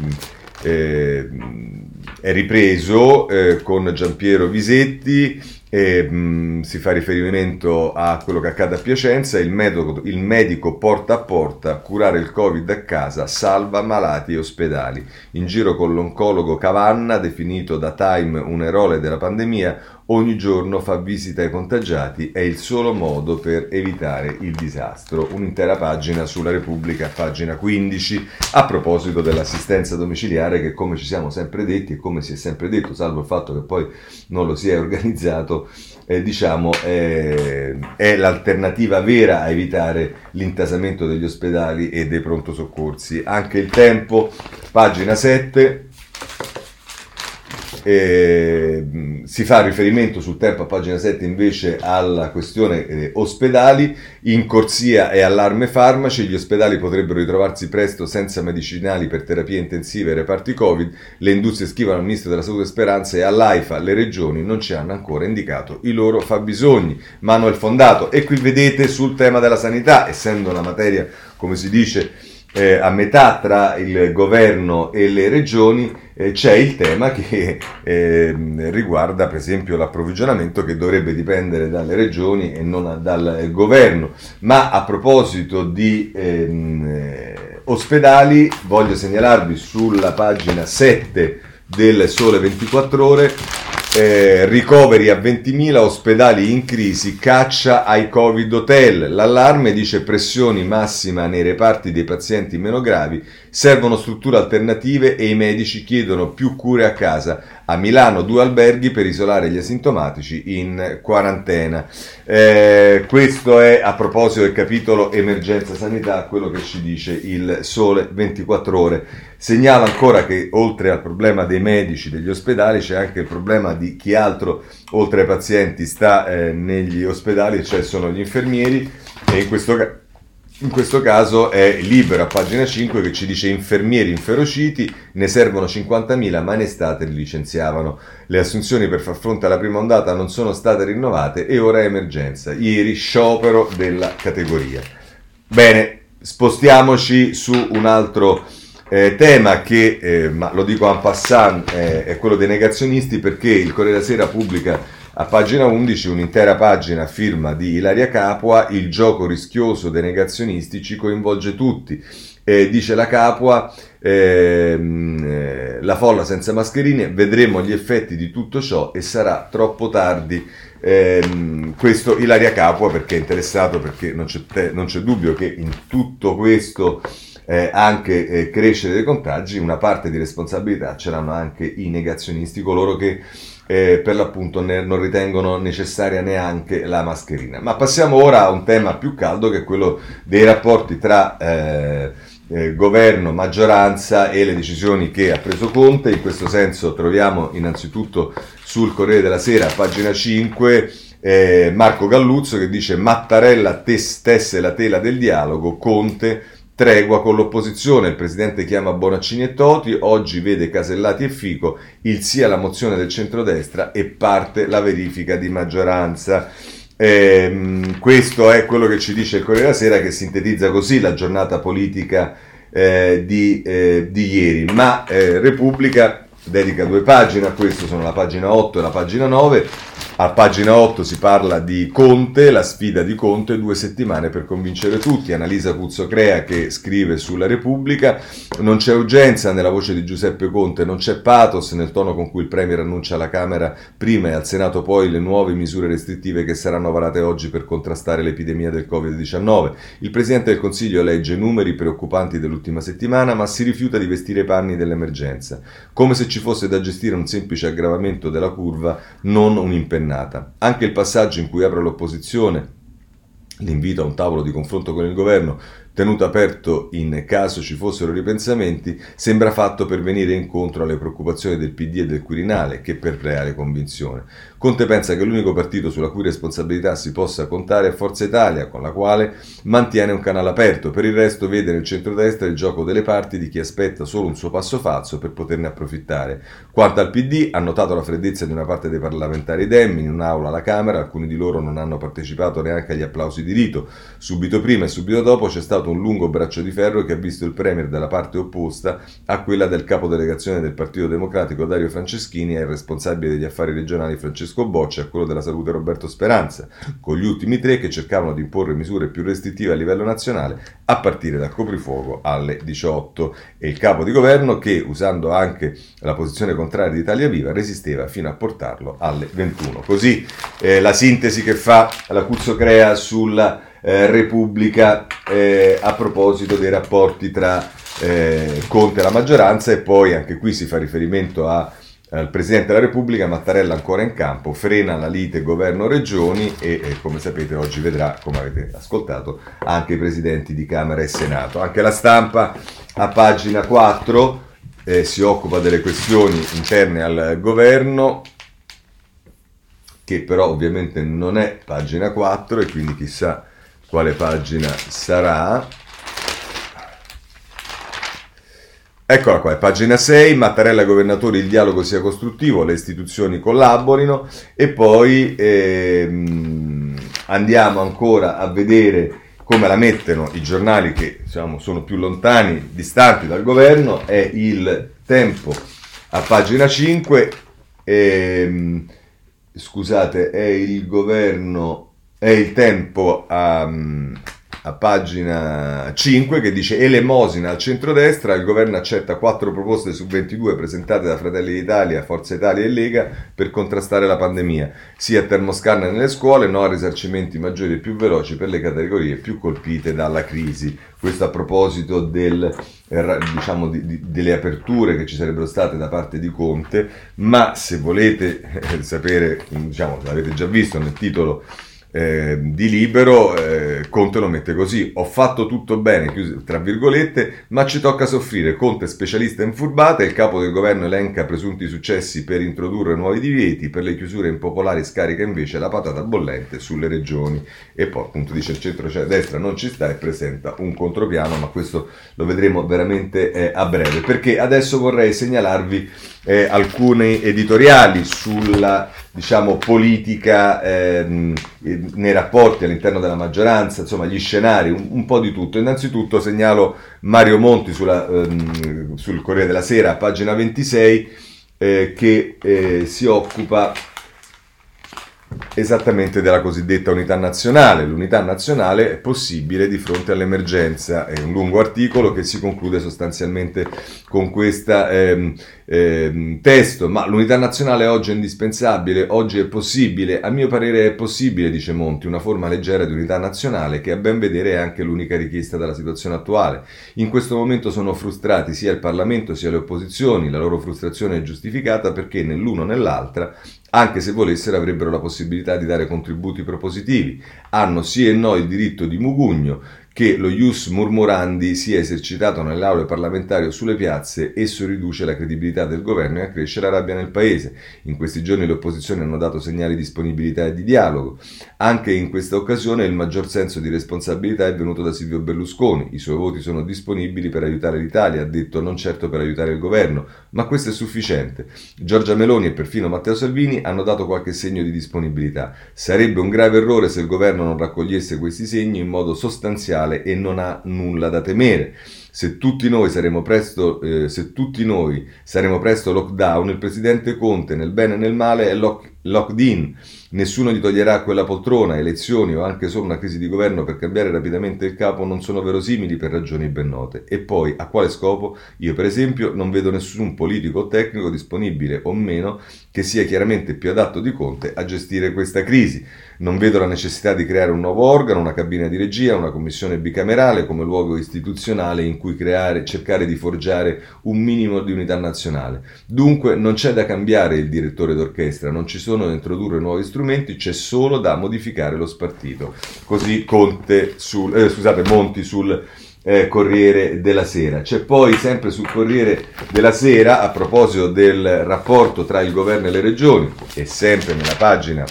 è ripreso eh, con Giampiero Visetti e, mh, mm, si fa riferimento a quello che accade a Piacenza, il medico, il medico porta a porta, curare il Covid a casa, salva malati e ospedali. In giro con l'oncologo Cavanna, definito da Time un eroe della pandemia, ogni giorno fa visita ai contagiati, è il solo modo per evitare il disastro. Un'intera pagina sulla Repubblica, pagina 15, a proposito dell'assistenza domiciliare che come ci siamo sempre detti e come si è sempre detto, salvo il fatto che poi non lo si è organizzato, eh, diciamo, eh, è l'alternativa vera a evitare l'intasamento degli ospedali e dei pronto soccorsi. Anche il tempo, pagina 7, eh, si fa riferimento sul tempo a pagina 7 invece alla questione eh, ospedali, in corsia e allarme farmaci, gli ospedali potrebbero ritrovarsi presto senza medicinali per terapie intensive e reparti Covid, le industrie scrivono al Ministro della Salute Speranza e all'AIFA le regioni non ci hanno ancora indicato i loro fabbisogni. Manuel Fondato e qui vedete sul tema della sanità, essendo una materia come si dice eh, a metà tra il governo e le regioni eh, c'è il tema che eh, riguarda per esempio l'approvvigionamento che dovrebbe dipendere dalle regioni e non dal governo. Ma a proposito di ehm, eh, ospedali, voglio segnalarvi sulla pagina 7 del Sole 24 ore eh, ricoveri a 20.000, ospedali in crisi, caccia ai Covid hotel. L'allarme dice pressioni massima nei reparti dei pazienti meno gravi, servono strutture alternative e i medici chiedono più cure a casa. A Milano due alberghi per isolare gli asintomatici in quarantena. Eh, questo è a proposito del capitolo emergenza sanità, quello che ci dice il Sole 24 ore. Segnala ancora che oltre al problema dei medici, degli ospedali, c'è anche il problema di chi altro, oltre ai pazienti, sta eh, negli ospedali, cioè sono gli infermieri e in questo, in questo caso è libero a pagina 5 che ci dice infermieri inferociti, ne servono 50.000 ma in estate li licenziavano. Le assunzioni per far fronte alla prima ondata non sono state rinnovate e ora è emergenza. Ieri sciopero della categoria. Bene, spostiamoci su un altro eh, tema che, eh, ma lo dico en passant, eh, è quello dei negazionisti perché il Corriere della Sera pubblica A pagina 11 un'intera pagina a firma di Ilaria Capua, il gioco rischioso dei negazionisti ci coinvolge tutti. Eh, dice la Capua, ehm, eh, la folla senza mascherine, vedremo gli effetti di tutto ciò e sarà troppo tardi. Eh, questo Ilaria Capua perché è interessato, perché non c'è, te, non c'è dubbio che in tutto questo eh, anche eh, crescere dei contagi, una parte di responsabilità ce l'hanno anche i negazionisti, coloro che eh, per l'appunto ne, non ritengono necessaria neanche la mascherina. Ma passiamo ora a un tema più caldo che è quello dei rapporti tra eh, eh, governo, maggioranza e le decisioni che ha preso Conte. In questo senso troviamo innanzitutto sul Corriere della Sera, pagina 5, eh, Marco Galluzzo che dice Mattarella tesse la tela del dialogo, Conte Tregua con l'opposizione, il presidente chiama Bonaccini e Toti, oggi vede Casellati e Fico, il sì alla mozione del centrodestra e parte la verifica di maggioranza. Eh, questo è quello che ci dice il Corriere della Sera che sintetizza così la giornata politica eh, di, eh, di, ieri, ma eh, Repubblica dedica due pagine a questo, sono la pagina 8 e la pagina 9 a pagina 8 si parla di Conte, la sfida di Conte, due settimane per convincere tutti. Annalisa Puzzocrea che scrive sulla Repubblica, non c'è urgenza nella voce di Giuseppe Conte, non c'è pathos nel tono con cui il Premier annuncia alla Camera prima e al Senato poi le nuove misure restrittive che saranno varate oggi per contrastare l'epidemia del Covid-19. Il Presidente del Consiglio legge numeri preoccupanti dell'ultima settimana ma si rifiuta di vestire i panni dell'emergenza, come se ci fosse da gestire un semplice aggravamento della curva, non un impennata impennata. Anche il passaggio in cui apre l'opposizione l'invito a un tavolo di confronto con il governo tenuto aperto in caso ci fossero ripensamenti, sembra fatto per venire incontro alle preoccupazioni del PD e del Quirinale che per reale convinzione. Conte pensa che l'unico partito sulla cui responsabilità si possa contare è Forza Italia, con la quale mantiene un canale aperto, per il resto vede nel centrodestra il gioco delle parti di chi aspetta solo un suo passo falso per poterne approfittare. Quanto al PD, ha notato la freddezza di una parte dei parlamentari Dem in un'aula alla Camera, alcuni di loro non hanno partecipato neanche agli applausi di rito. Subito prima e subito dopo c'è stato un lungo braccio di ferro che ha visto il Premier dalla parte opposta a quella del capo delegazione del Partito Democratico Dario Franceschini e il responsabile degli affari regionali Francesco Francesco Boccia e a quello della salute Roberto Speranza, con gli ultimi tre che cercavano di imporre misure più restrittive a livello nazionale a partire dal coprifuoco alle 18 e il capo di governo che, usando anche la posizione contraria di Italia Viva, resisteva fino a portarlo alle 21. Così eh, la sintesi che fa la Cuzzo Crea sulla eh, Repubblica eh, a proposito dei rapporti tra eh, Conte e la maggioranza e poi anche qui si fa riferimento a il Presidente della Repubblica, Mattarella ancora in campo, frena la lite governo-regioni e, e, come sapete oggi vedrà, come avete ascoltato, anche i presidenti di Camera e Senato. Anche la stampa a pagina 4 eh, si occupa delle questioni interne al governo, che però ovviamente non è pagina 4 e quindi chissà quale pagina sarà. Eccola qua, pagina 6, Mattarella governatori, il dialogo sia costruttivo, le istituzioni collaborino e poi ehm, andiamo ancora a vedere come la mettono i giornali che diciamo, sono più lontani, distanti dal governo, è il tempo a pagina 5, ehm, scusate, è il governo, è il tempo a a pagina 5 che dice elemosina al centrodestra, il governo accetta 4 proposte su 22 presentate da Fratelli d'Italia, Forza Italia e Lega per contrastare la pandemia, sia a termoscanne nelle scuole, no a risarcimenti maggiori e più veloci per le categorie più colpite dalla crisi. Questo a proposito del, diciamo, di, di, delle aperture che ci sarebbero state da parte di Conte, ma se volete eh, sapere, diciamo, l'avete già visto nel titolo eh, di libero, eh, Conte lo mette così, ho fatto tutto bene, chiuso, tra virgolette, ma ci tocca soffrire, Conte è specialista in furbate, il capo del governo elenca presunti successi per introdurre nuovi divieti, per le chiusure impopolari scarica invece la patata bollente sulle regioni. E poi appunto dice il centro-destra non ci sta e presenta un contropiano, ma questo lo vedremo veramente eh, a breve, perché adesso vorrei segnalarvi eh, alcuni editoriali sulla diciamo, politica ehm, nei rapporti all'interno della maggioranza, insomma gli scenari, un, un po' di tutto. Innanzitutto segnalo Mario Monti sulla, ehm, sul Corriere della Sera, pagina 26, eh, che eh, si occupa esattamente della cosiddetta unità nazionale. L'unità nazionale è possibile di fronte all'emergenza. È un lungo articolo che si conclude sostanzialmente con questo ehm, ehm, testo. Ma l'unità nazionale oggi è indispensabile, oggi è possibile. A mio parere è possibile, dice Monti, una forma leggera di unità nazionale che a ben vedere è anche l'unica richiesta dalla situazione attuale. In questo momento sono frustrati sia il Parlamento sia le opposizioni. La loro frustrazione è giustificata perché nell'uno o nell'altra anche se volessero avrebbero la possibilità di dare contributi propositivi. Hanno sì e no il diritto di mugugno, che lo ius murmurandi sia esercitato nelle aule parlamentari o sulle piazze, esso riduce la credibilità del governo e accresce la rabbia nel paese. In questi giorni le opposizioni hanno dato segnali di disponibilità e di dialogo. Anche in questa occasione il maggior senso di responsabilità è venuto da Silvio Berlusconi. I suoi voti sono disponibili per aiutare l'Italia, ha detto non certo per aiutare il governo, ma questo è sufficiente. Giorgia Meloni e perfino Matteo Salvini hanno dato qualche segno di disponibilità. Sarebbe un grave errore se il governo non raccogliesse questi segni in modo sostanziale mondiale e non ha nulla da temere. Se tutti noi saremo presto, eh, se tutti noi saremo presto lockdown, il presidente Conte nel bene e nel male è lock, locked in. Nessuno gli toglierà quella poltrona, elezioni o anche solo una crisi di governo per cambiare rapidamente il capo non sono verosimili per ragioni ben note. E poi, a quale scopo? Io, per esempio, non vedo nessun politico o tecnico disponibile o meno che sia chiaramente più adatto di Conte a gestire questa crisi. Non vedo la necessità di creare un nuovo organo, una cabina di regia, una commissione bicamerale come luogo istituzionale in cui creare, cercare di forgiare un minimo di unità nazionale. Dunque non c'è da cambiare il direttore d'orchestra, non ci sono da introdurre nuovi strumenti, c'è solo da modificare lo spartito. Così Conte sul, eh, scusate, Monti sul eh, Corriere della Sera. C'è poi sempre sul Corriere della Sera, a proposito del rapporto tra il governo e le regioni, e sempre nella pagina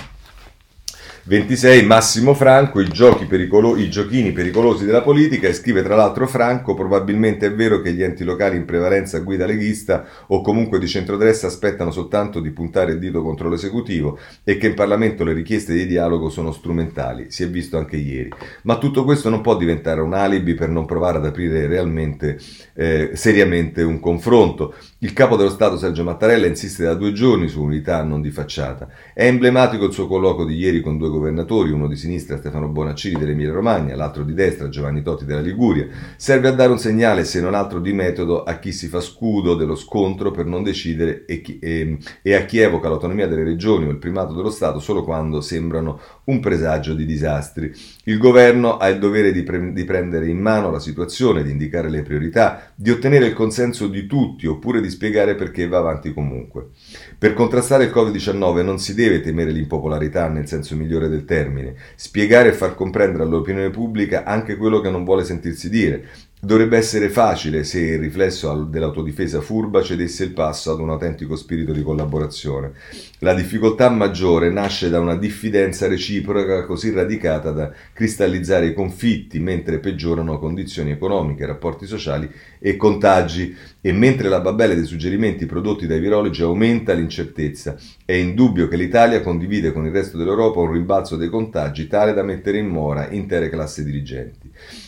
26 Massimo Franco, i, pericolo- i, giochini pericolosi della politica e scrive tra l'altro Franco, probabilmente è vero che gli enti locali in prevalenza guida leghista o comunque di centrodestra aspettano soltanto di puntare il dito contro l'esecutivo e che in Parlamento le richieste di dialogo sono strumentali, si è visto anche ieri. Ma tutto questo non può diventare un alibi per non provare ad aprire realmente, eh, seriamente un confronto. Il capo dello Stato Sergio Mattarella insiste da due giorni su unità non di facciata. È emblematico il suo colloquio di ieri con due governatori, uno di sinistra Stefano Bonaccini dell'Emilia Romagna, l'altro di destra Giovanni Totti della Liguria, serve a dare un segnale, se non altro di metodo, a chi si fa scudo dello scontro per non decidere e, chi, e, e a chi evoca l'autonomia delle regioni o il primato dello Stato solo quando sembrano un presagio di disastri. Il governo ha il dovere di, pre- di prendere in mano la situazione, di indicare le priorità, di ottenere il consenso di tutti oppure di spiegare perché va avanti comunque. Per contrastare il Covid-19 non si deve temere l'impopolarità nel senso migliore del termine, spiegare e far comprendere all'opinione pubblica anche quello che non vuole sentirsi dire, Dovrebbe essere facile se il riflesso dell'autodifesa furba cedesse il passo ad un autentico spirito di collaborazione. La difficoltà maggiore nasce da una diffidenza reciproca così radicata da cristallizzare i confitti mentre peggiorano condizioni economiche, rapporti sociali e contagi e mentre la babele dei suggerimenti prodotti dai virologi aumenta l'incertezza. È indubbio che l'Italia condivide con il resto dell'Europa un rimbalzo dei contagi tale da mettere in mora intere classi dirigenti.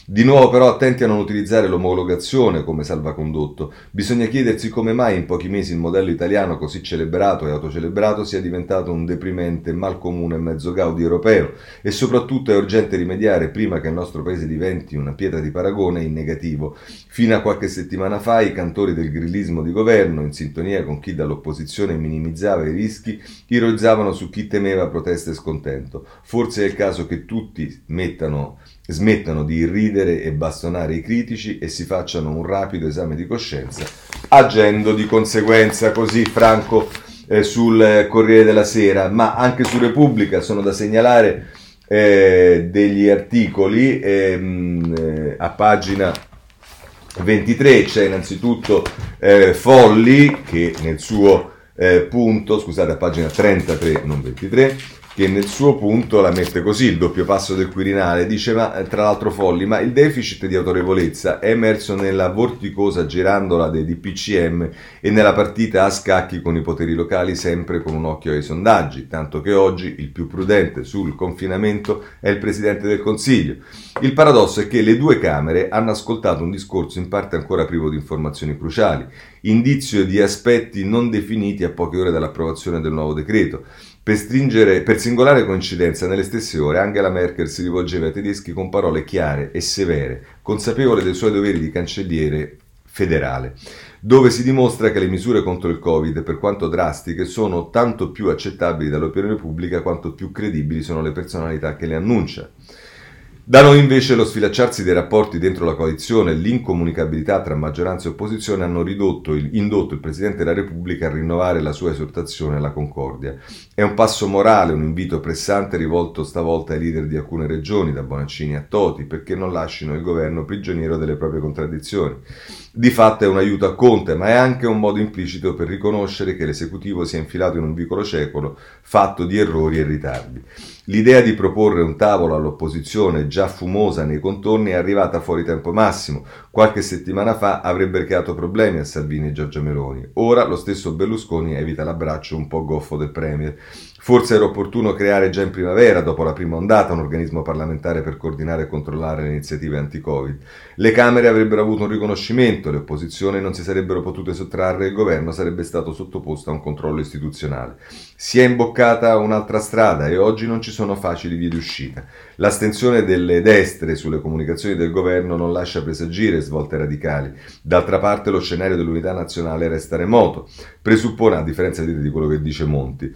Di nuovo però attenti a non utilizzare l'omologazione come salvacondotto. Bisogna chiedersi come mai in pochi mesi il modello italiano così celebrato e autocelebrato sia diventato un deprimente mal comune e mezzo gaudi europeo e soprattutto è urgente rimediare prima che il nostro paese diventi una pietra di paragone in negativo. Fino a qualche settimana fa i cantori del grillismo di governo, in sintonia con chi dall'opposizione minimizzava i rischi, ironizzavano su chi temeva proteste e scontento. Forse è il caso che tutti mettano smettano di irridere e bastonare i critici e si facciano un rapido esame di coscienza, agendo di conseguenza così Franco eh, sul Corriere della Sera, ma anche su Repubblica sono da segnalare eh, degli articoli ehm, eh, a pagina 23 c'è innanzitto eh, Folli che nel suo eh, punto, scusate a pagina 33 non 23 che nel suo punto la mette così, il doppio passo del Quirinale, dice ma, tra l'altro Folli, ma il deficit di autorevolezza è emerso nella vorticosa girandola dei DPCM e nella partita a scacchi con i poteri locali sempre con un occhio ai sondaggi, tanto che oggi il più prudente sul confinamento è il Presidente del Consiglio. Il paradosso è che le due Camere hanno ascoltato un discorso in parte ancora privo di informazioni cruciali, indizio di aspetti non definiti a poche ore dall'approvazione del nuovo decreto. Per, stringere, per singolare coincidenza, nelle stesse ore Angela Merkel si rivolgeva ai tedeschi con parole chiare e severe, consapevole dei suoi doveri di cancelliere federale, dove si dimostra che le misure contro il Covid, per quanto drastiche, sono tanto più accettabili dall'opinione pubblica quanto più credibili sono le personalità che le annuncia. Da noi invece lo sfilacciarsi dei rapporti dentro la coalizione e l'incomunicabilità tra maggioranza e opposizione hanno ridotto indotto il Presidente della Repubblica a rinnovare la sua esortazione alla concordia. È un passo morale, un invito pressante rivolto stavolta ai leader di alcune regioni, da Bonaccini a Toti, perché non lasciano il governo prigioniero delle proprie contraddizioni. Di fatto è un aiuto a Conte, ma è anche un modo implicito per riconoscere che l'esecutivo si è infilato in un vicolo cieco fatto di errori e ritardi. L'idea di proporre un tavolo all'opposizione già fumosa nei contorni è arrivata fuori tempo massimo. Qualche settimana fa avrebbe creato problemi a Salvini e Giorgia Meloni. Ora lo stesso Berlusconi evita l'abbraccio un po' goffo del Premier. Forse era opportuno creare già in primavera, dopo la prima ondata, un organismo parlamentare per coordinare e controllare le iniziative anti-Covid. Le Camere avrebbero avuto un riconoscimento, le opposizioni non si sarebbero potute sottrarre e il governo sarebbe stato sottoposto a un controllo istituzionale. Si è imboccata un'altra strada e oggi non ci sono facili vie di uscita. L'astensione delle destre sulle comunicazioni del governo non lascia presagire svolte radicali. D'altra parte lo scenario dell'unità nazionale resta remoto. Presuppone, a differenza di quello che dice Monti,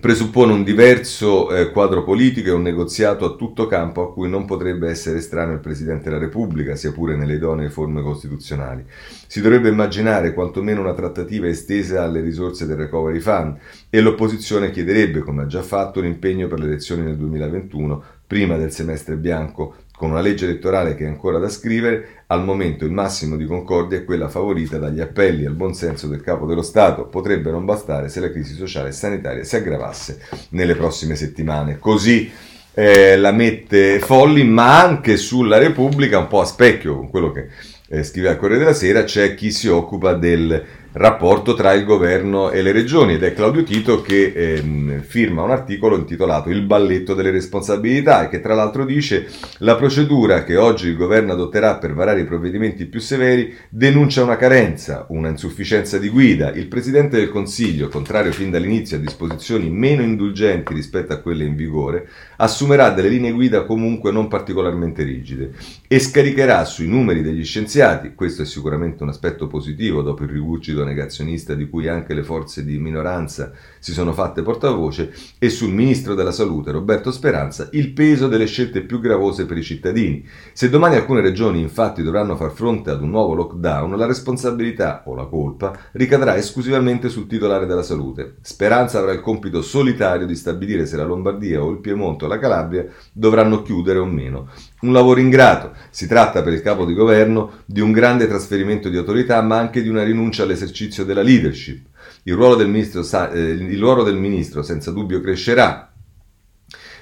presuppone un diverso eh, quadro politico e un negoziato a tutto campo a cui non potrebbe essere estraneo il Presidente della Repubblica, sia pure nelle idonee forme costituzionali. Si dovrebbe immaginare quantomeno una trattativa estesa alle risorse del Recovery Fund e l'opposizione chiederebbe, come ha già fatto, un impegno per le elezioni nel 2021, prima del semestre bianco, con una legge elettorale che è ancora da scrivere, al momento il massimo di concordia è quella favorita dagli appelli al buonsenso del capo dello Stato. Potrebbe non bastare se la crisi sociale e sanitaria si aggravasse nelle prossime settimane. Così eh, la mette Folli, ma anche sulla Repubblica, un po' a specchio con quello che eh, scrive al Corriere della Sera, c'è chi si occupa del rapporto tra il governo e le regioni ed è Claudio Tito che ehm, firma un articolo intitolato Il balletto delle responsabilità e che tra l'altro dice la procedura che oggi il governo adotterà per varare i provvedimenti più severi denuncia una carenza, una insufficienza di guida. Il Presidente del Consiglio, contrario fin dall'inizio a disposizioni meno indulgenti rispetto a quelle in vigore, assumerà delle linee guida comunque non particolarmente rigide e scaricherà sui numeri degli scienziati, questo è sicuramente un aspetto positivo dopo il rigurgito partito negazionista di cui anche le forze di minoranza si sono fatte portavoce, e sul ministro della Salute Roberto Speranza il peso delle scelte più gravose per i cittadini. Se domani alcune regioni infatti dovranno far fronte ad un nuovo lockdown, la responsabilità o la colpa ricadrà esclusivamente sul titolare della salute. Speranza avrà il compito solitario di stabilire se la Lombardia o il Piemonte o la Calabria dovranno chiudere o meno. Un lavoro ingrato. Si tratta per il capo di governo di un grande trasferimento di autorità, ma anche di una rinuncia all'esercizio della leadership. Il ruolo del ministro, eh, il ruolo del ministro senza dubbio crescerà,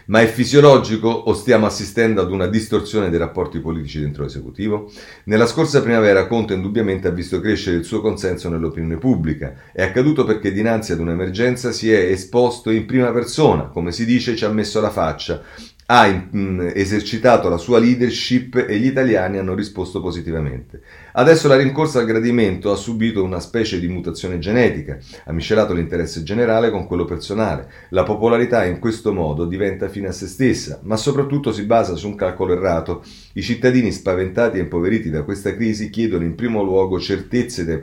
ma è fisiologico o stiamo assistendo ad una distorsione dei rapporti politici dentro l'esecutivo? Nella scorsa primavera Conte indubbiamente ha visto crescere il suo consenso nell'opinione pubblica. È accaduto perché dinanzi ad un'emergenza si è esposto in prima persona, come si dice ci ha messo la faccia, ha mm, esercitato la sua leadership e gli italiani hanno risposto positivamente. Adesso la rincorsa al gradimento ha subito una specie di mutazione genetica, ha miscelato l'interesse generale con quello personale. La popolarità in questo modo diventa fine a se stessa, ma soprattutto si basa su un calcolo errato. I cittadini spaventati e impoveriti da questa crisi chiedono in primo luogo certezze dai,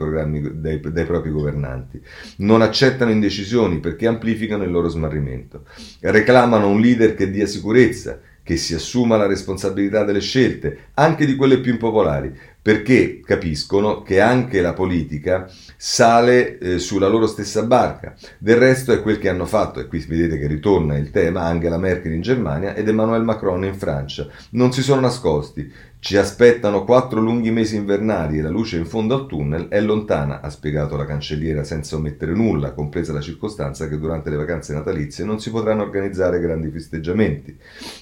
dai, dai propri governanti. Non accettano indecisioni perché amplificano il loro smarrimento. Reclamano un leader che dia sicurezza, che si assuma la responsabilità delle scelte, anche di quelle più impopolari, perché capiscono che anche la politica sale eh, sulla loro stessa barca. Del resto è quel che hanno fatto, e qui vedete che ritorna il tema, Angela Merkel in Germania ed Emmanuel Macron in Francia. Non si sono nascosti, ci aspettano quattro lunghi mesi invernali e la luce in fondo al tunnel è lontana, ha spiegato la cancelliera senza omettere nulla, compresa la circostanza che durante le vacanze natalizie non si potranno organizzare grandi festeggiamenti.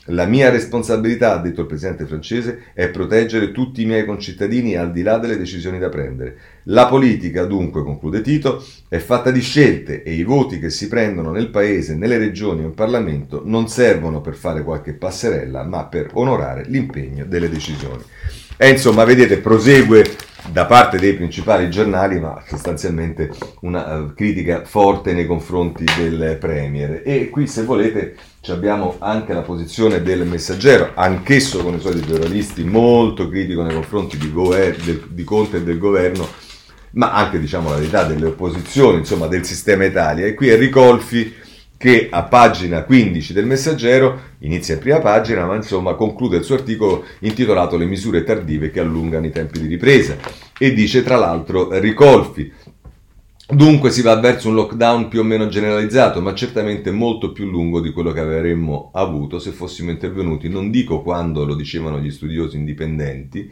La mia responsabilità, ha detto il presidente francese, è proteggere tutti i miei concittadini al di là delle decisioni da prendere. La politica, dunque, conclude Tito, è fatta di scelte e i voti che si prendono nel paese, nelle regioni o in Parlamento non servono per fare qualche passerella, ma per onorare l'impegno delle decisioni. E insomma, vedete, prosegue da parte dei principali giornali, ma sostanzialmente una uh, critica forte nei confronti del Premier. E qui, se volete, abbiamo anche la posizione del messaggero, anch'esso con i suoi giornalisti molto critico nei confronti di, gover- del, di Conte e del governo, ma anche, diciamo la verità, delle opposizioni, insomma, del sistema Italia. E qui Enrico Olfi che a pagina 15 del messaggero inizia in prima pagina, ma insomma conclude il suo articolo intitolato Le misure tardive che allungano i tempi di ripresa e dice tra l'altro Ricolfi. Dunque si va verso un lockdown più o meno generalizzato, ma certamente molto più lungo di quello che avremmo avuto se fossimo intervenuti, non dico quando lo dicevano gli studiosi indipendenti,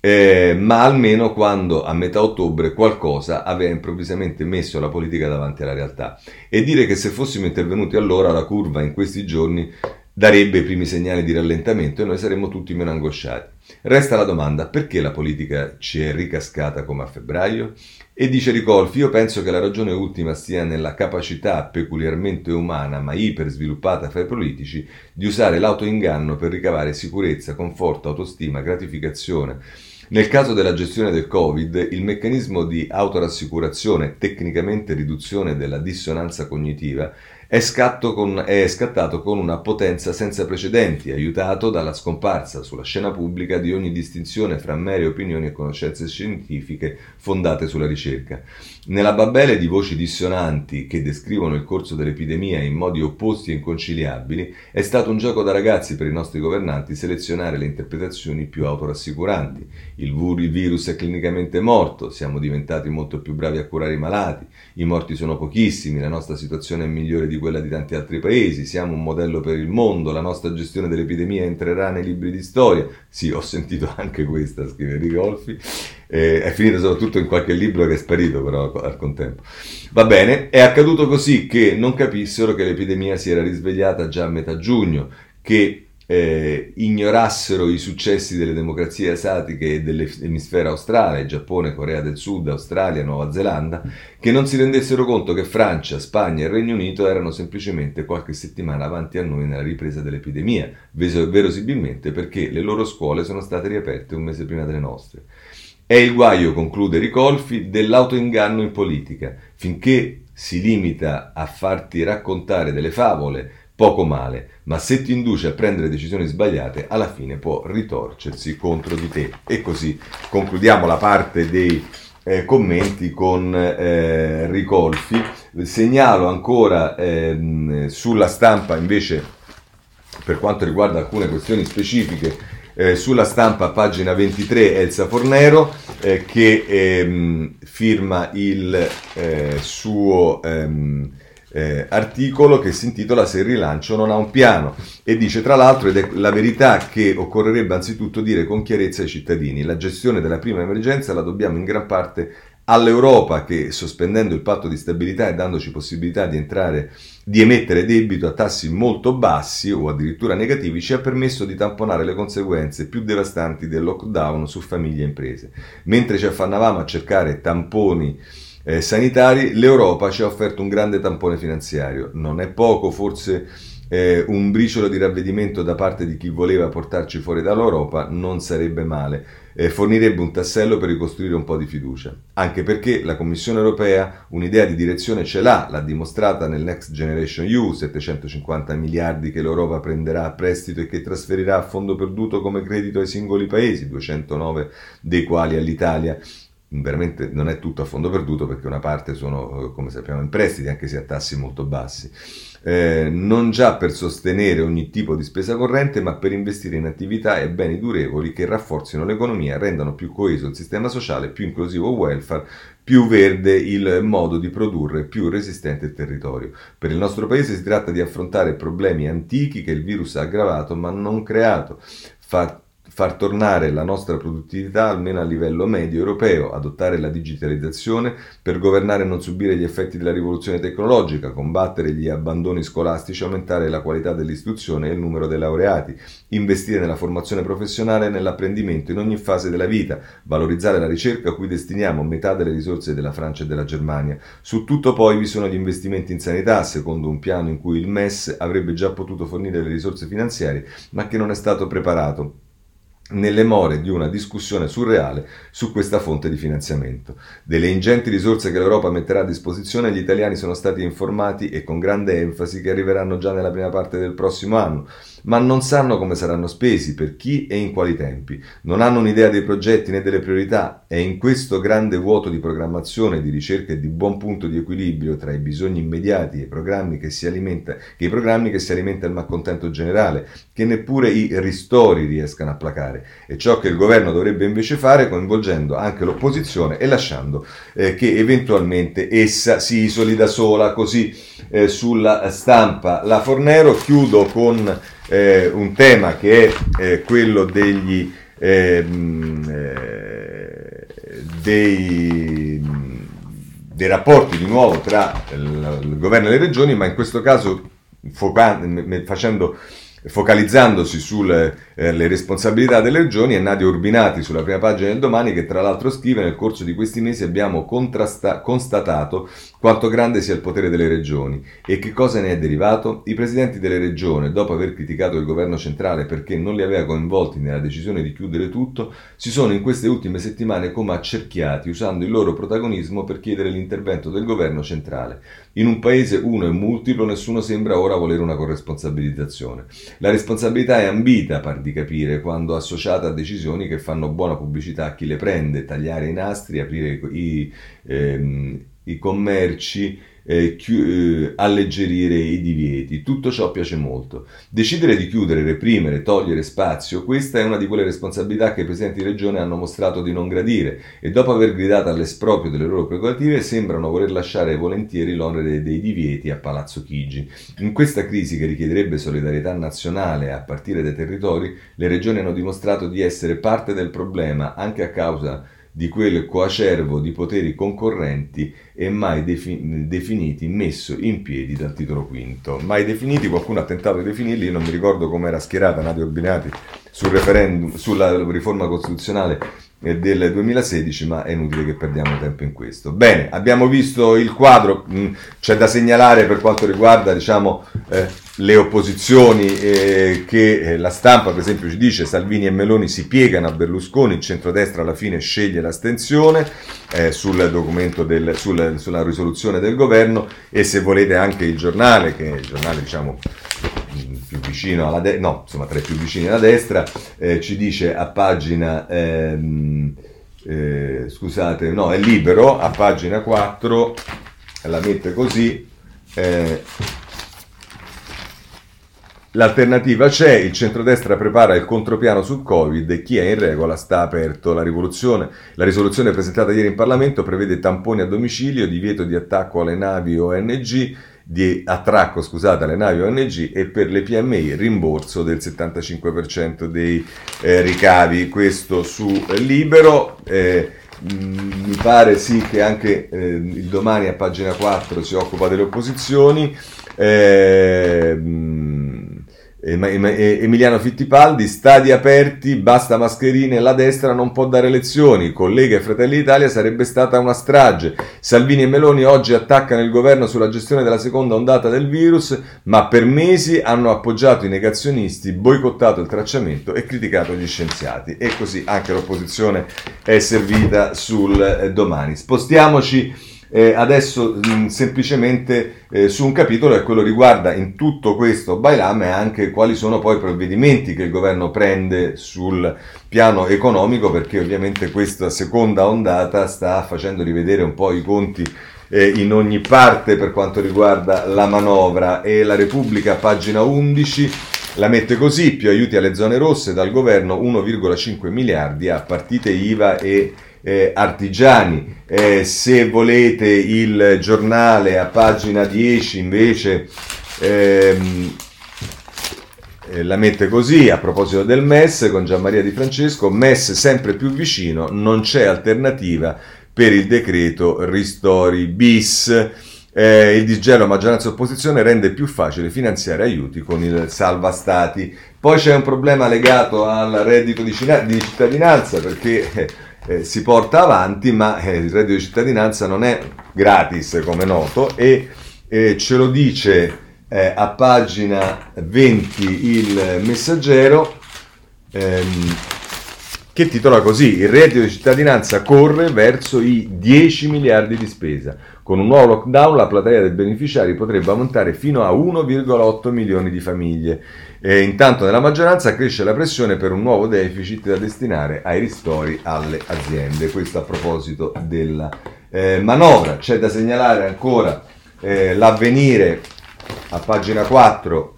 eh, ma almeno quando a metà ottobre qualcosa aveva improvvisamente messo la politica davanti alla realtà. E dire che se fossimo intervenuti allora la curva in questi giorni darebbe i primi segnali di rallentamento e noi saremmo tutti meno angosciati. Resta la domanda, perché la politica ci è ricascata come a febbraio? E dice Ricolfi, io penso che la ragione ultima stia nella capacità peculiarmente umana, ma iper sviluppata fra i politici, di usare l'autoinganno per ricavare sicurezza, conforto, autostima, gratificazione, nel caso della gestione del Covid, il meccanismo di autorassicurazione, tecnicamente riduzione della dissonanza cognitiva, è, con, è, scattato con una potenza senza precedenti, aiutato dalla scomparsa sulla scena pubblica di ogni distinzione fra mere opinioni e conoscenze scientifiche fondate sulla ricerca. Nella babele di voci dissonanti che descrivono il corso dell'epidemia in modi opposti e inconciliabili, è stato un gioco da ragazzi per i nostri governanti selezionare le interpretazioni più autorassicuranti. Il, virus è clinicamente morto, siamo diventati molto più bravi a curare i malati, i morti sono pochissimi, la nostra situazione è migliore di quella di tanti altri paesi, siamo un modello per il mondo, la nostra gestione dell'epidemia entrerà nei libri di storia. Sì, ho sentito anche questa, scrive Rigolfi. Eh, è finita soprattutto in qualche libro che è sparito però al contempo. Va bene, è accaduto così che non capissero che l'epidemia si era risvegliata già a metà giugno, che eh, ignorassero i successi delle democrazie asiatiche e dell'emisfero australe, Giappone, Corea del Sud, Australia, Nuova Zelanda, che non si rendessero conto che Francia, Spagna e Regno Unito erano semplicemente qualche settimana avanti a noi nella ripresa dell'epidemia, verosimilmente perché le loro scuole sono state riaperte un mese prima delle nostre. È il guaio, conclude Ricolfi, dell'autoinganno in politica, finché si limita a farti raccontare delle favole, poco male, ma se ti induce a prendere decisioni sbagliate, alla fine può ritorcersi contro di te. E così concludiamo la parte dei eh, commenti con eh, Ricolfi. Segnalo ancora ehm, sulla stampa invece, per quanto riguarda alcune questioni specifiche, eh, sulla stampa, pagina 23, Elsa Fornero, eh, che ehm, firma il eh, suo... Ehm, eh, articolo che si intitola Se il rilancio non ha un piano e dice tra l'altro ed è la verità che occorrerebbe anzitutto dire con chiarezza ai cittadini, la gestione della prima emergenza la dobbiamo in gran parte all'Europa che sospendendo il patto di stabilità e dandoci possibilità di entrare di emettere debito a tassi molto bassi o addirittura negativi ci ha permesso di tamponare le conseguenze più devastanti del lockdown su famiglie e imprese. Mentre ci affannavamo a cercare tamponi eh, sanitari, l'Europa ci ha offerto un grande tampone finanziario. Non è poco, forse eh, un briciolo di ravvedimento da parte di chi voleva portarci fuori dall'Europa non sarebbe male. Eh, fornirebbe un tassello per ricostruire un po' di fiducia. Anche perché la Commissione europea un'idea di direzione ce l'ha, l'ha dimostrata nel Next Generation EU, 750 miliardi che l'Europa prenderà a prestito e che trasferirà a fondo perduto come credito ai singoli paesi, 209 dei quali all'Italia veramente non è tutto a fondo perduto perché una parte sono, eh, come sappiamo, in prestiti, anche se a tassi molto bassi. Eh, non già per sostenere ogni tipo di spesa corrente, ma per investire in attività e beni durevoli che rafforzino l'economia, rendano più coeso il sistema sociale, più inclusivo il welfare, più verde il modo di produrre, più resistente il territorio. Per il nostro paese si tratta di affrontare problemi antichi che il virus ha aggravato ma non creato. Far far tornare la nostra produttività almeno a livello medio europeo, adottare la digitalizzazione per governare e non subire gli effetti della rivoluzione tecnologica, combattere gli abbandoni scolastici, aumentare la qualità dell'istruzione e il numero dei laureati, investire nella formazione professionale e nell'apprendimento in ogni fase della vita, valorizzare la ricerca a cui destiniamo metà delle risorse della Francia e della Germania. Su tutto poi vi sono gli investimenti in sanità, secondo un piano in cui il MES avrebbe già potuto fornire le risorse finanziarie, ma che non è stato preparato nelle more di una discussione surreale su questa fonte di finanziamento. Delle ingenti risorse che l'Europa metterà a disposizione, gli italiani sono stati informati e con grande enfasi che arriveranno già nella prima parte del prossimo anno ma non sanno come saranno spesi, per chi e in quali tempi. Non hanno un'idea dei progetti né delle priorità e in questo grande vuoto di programmazione, di ricerca e di buon punto di equilibrio tra i bisogni immediati e i programmi che si alimenta, che i programmi che si alimenta il malcontento generale, che neppure i ristori riescano a placare. È ciò che il governo dovrebbe invece fare coinvolgendo anche l'opposizione e lasciando eh, che eventualmente essa si isoli da sola, così eh, sulla stampa. La Fornero chiudo con eh, un tema che è eh, quello degli, ehm, eh, dei, dei, rapporti di nuovo tra il, il, governo e le regioni, ma in questo caso foca- facendo focalizzandosi sulle eh, responsabilità delle regioni, è Nadia Urbinati sulla prima pagina del domani che tra l'altro scrive nel corso di questi mesi abbiamo constatato quanto grande sia il potere delle regioni e che cosa ne è derivato? I presidenti delle regioni, dopo aver criticato il governo centrale perché non li aveva coinvolti nella decisione di chiudere tutto, si sono in queste ultime settimane come accerchiati usando il loro protagonismo per chiedere l'intervento del governo centrale. In un paese uno e multiplo nessuno sembra ora volere una corresponsabilizzazione. La responsabilità è ambita, par di capire, quando associata a decisioni che fanno buona pubblicità a chi le prende, tagliare i nastri, aprire i, ehm, i commerci eh, chi- eh, alleggerire i divieti. Tutto ciò piace molto. Decidere di chiudere, reprimere, togliere spazio, questa è una di quelle responsabilità che i presidenti di regione hanno mostrato di non gradire e dopo aver gridato all'esproprio delle loro prerogative sembrano voler lasciare volentieri l'onere dei divieti a Palazzo Chigi. In questa crisi che richiederebbe solidarietà nazionale a partire dai territori, le regioni hanno dimostrato di essere parte del problema anche a causa di quel coacervo di poteri concorrenti e mai defi- definiti, messo in piedi dal titolo quinto. Mai definiti, qualcuno ha tentato di definirli, non mi ricordo come era schierata Nadia Obbinati sul referendum, sulla riforma costituzionale del 2016, ma è inutile che perdiamo tempo in questo. Bene, abbiamo visto il quadro, mm, c'è da segnalare per quanto riguarda diciamo, eh, le opposizioni eh, che eh, la stampa per esempio ci dice Salvini e Meloni si piegano a Berlusconi, il centrodestra alla fine sceglie l'astensione eh, sul documento del, sul, sulla risoluzione del governo e se volete anche il giornale, che è il giornale diciamo più vicino alla destra, no, insomma tra i più vicini alla destra, eh, ci dice a pagina, ehm, eh, scusate, no, è libero, a pagina 4, la mette così, eh, L'alternativa c'è, il centrodestra prepara il contropiano sul Covid e chi è in regola sta aperto. La, la risoluzione presentata ieri in Parlamento prevede tamponi a domicilio, divieto di attacco alle navi ONG, di attracco scusate, alle navi ONG e per le PMI rimborso del 75% dei eh, ricavi. Questo su Libero. Eh, mi pare sì che anche eh, il domani a pagina 4 si occupa delle opposizioni. Eh, Emiliano Fittipaldi, stadi aperti, basta mascherine, la destra non può dare lezioni, collega e Fratelli d'Italia sarebbe stata una strage. Salvini e Meloni oggi attaccano il governo sulla gestione della seconda ondata del virus, ma per mesi hanno appoggiato i negazionisti, boicottato il tracciamento e criticato gli scienziati. E così anche l'opposizione è servita sul eh, domani. Spostiamoci eh, adesso mh, mm, semplicemente eh, su un capitolo e quello riguarda in tutto questo bailame anche quali sono poi i provvedimenti che il governo prende sul piano economico perché ovviamente questa seconda ondata sta facendo rivedere un po' i conti eh, in ogni parte per quanto riguarda la manovra. E la Repubblica pagina 11 la mette così, più aiuti alle zone rosse dal governo 1,5 miliardi a partite IVA e eh, artigiani. Eh, se volete il giornale a pagina 10 invece ehm, eh, la mette così a proposito del MES con Gianmaria Di Francesco, MES sempre più vicino, non c'è alternativa per il decreto ristori bis. Eh, il disgelo maggioranza opposizione rende più facile finanziare aiuti con il salva stati. Poi c'è un problema legato al reddito di, cittadinanza perché eh, si porta avanti, ma eh, il reddito di cittadinanza non è gratis, come noto, e eh, ce lo dice eh, a pagina 20 il messaggero. Ehm, che titola così: Il reddito di cittadinanza corre verso i 10 miliardi di spesa. Con un nuovo lockdown la platea dei beneficiari potrebbe aumentare fino a 1,8 milioni di famiglie. E intanto nella maggioranza cresce la pressione per un nuovo deficit da destinare ai ristori alle aziende. Questo a proposito della eh, manovra. C'è da segnalare ancora eh, l'avvenire a pagina 4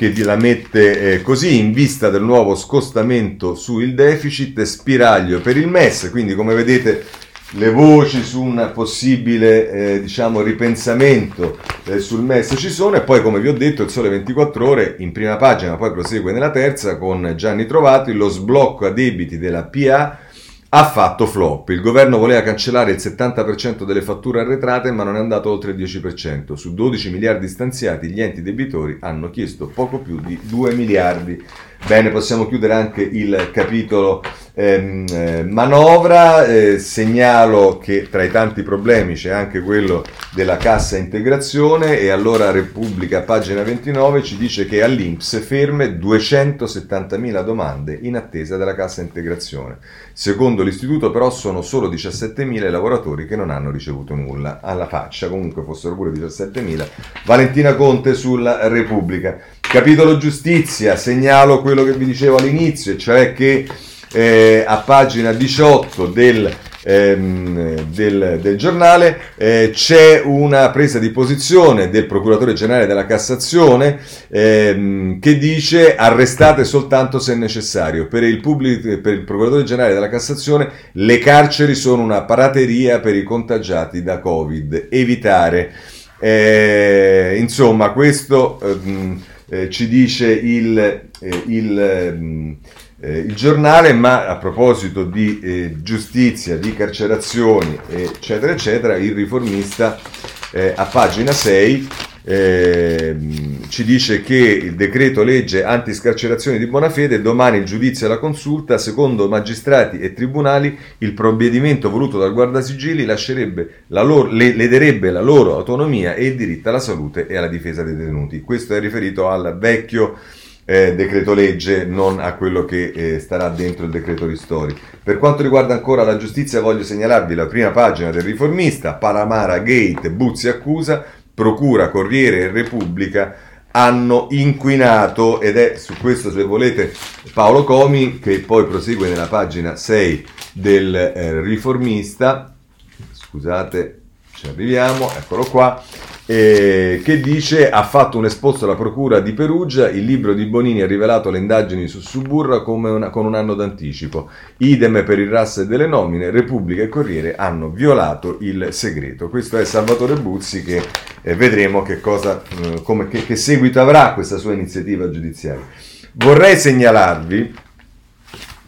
che la mette eh, così in vista del nuovo scostamento sul deficit spiraglio per il MES, quindi come vedete le voci su un possibile eh, diciamo, ripensamento eh, sul MES ci sono. E poi come vi ho detto il Sole 24 ore in prima pagina, poi prosegue nella terza con Gianni Trovati, lo sblocco a debiti della PA ha fatto flop. Il governo voleva cancellare il 70% delle fatture arretrate, ma non è andato oltre il 10%. Su 12 miliardi stanziati, gli enti debitori hanno chiesto poco più di 2 miliardi. Bene, possiamo chiudere anche il capitolo ehm, eh, manovra. Eh, segnalo che tra i tanti problemi c'è anche quello della cassa integrazione e allora Repubblica, pagina 29, ci dice che all'Inps ferme 270.000 domande in attesa della cassa integrazione. Secondo l'istituto però sono solo 17.000 i lavoratori che non hanno ricevuto nulla. Alla faccia, comunque fossero pure 17.000. Valentina Conte sulla Repubblica. Capitolo giustizia, segnalo quello che vi dicevo all'inizio, cioè che eh, a pagina 18 del, ehm, del, del giornale eh, c'è una presa di posizione del procuratore generale della Cassazione ehm, che dice arrestate soltanto se necessario. Per il, pubblico, per il procuratore generale della Cassazione le carceri sono una parateria per i contagiati da Covid. Evitare. Eh, insomma, questo ehm, eh, ci dice il, eh, il, ehm, eh, il, giornale, ma a proposito di eh, giustizia, di carcerazioni, eccetera, eccetera, il riformista a pagina 6 eh, ci dice che il decreto legge antiscarcerazione di buona fede, domani il giudizio e la consulta, secondo magistrati e tribunali il provvedimento voluto dal guardasigilli la loro, le, lederebbe la loro autonomia e il diritto alla salute e alla difesa dei detenuti. Questo è riferito al vecchio eh, decreto legge, non a quello che eh, starà dentro il decreto ristori. Per quanto riguarda ancora la giustizia voglio segnalarvi la prima pagina del riformista, Palamara Gate, Buzzi accusa, Procura, Corriere e Repubblica hanno inquinato ed è su questo se volete Paolo Comi che poi prosegue nella pagina 6 del eh, riformista. Scusate ci arriviamo eccolo qua eh, che dice ha fatto un esposto alla procura di Perugia, il libro di Bonini ha rivelato le indagini su Suburra una, con un anno d'anticipo, idem per il RAS delle nomine, Repubblica e Corriere hanno violato il segreto. Questo è Salvatore Buzzi che eh, vedremo che, cosa, eh, come, che, che seguito avrà questa sua iniziativa giudiziaria. Vorrei segnalarvi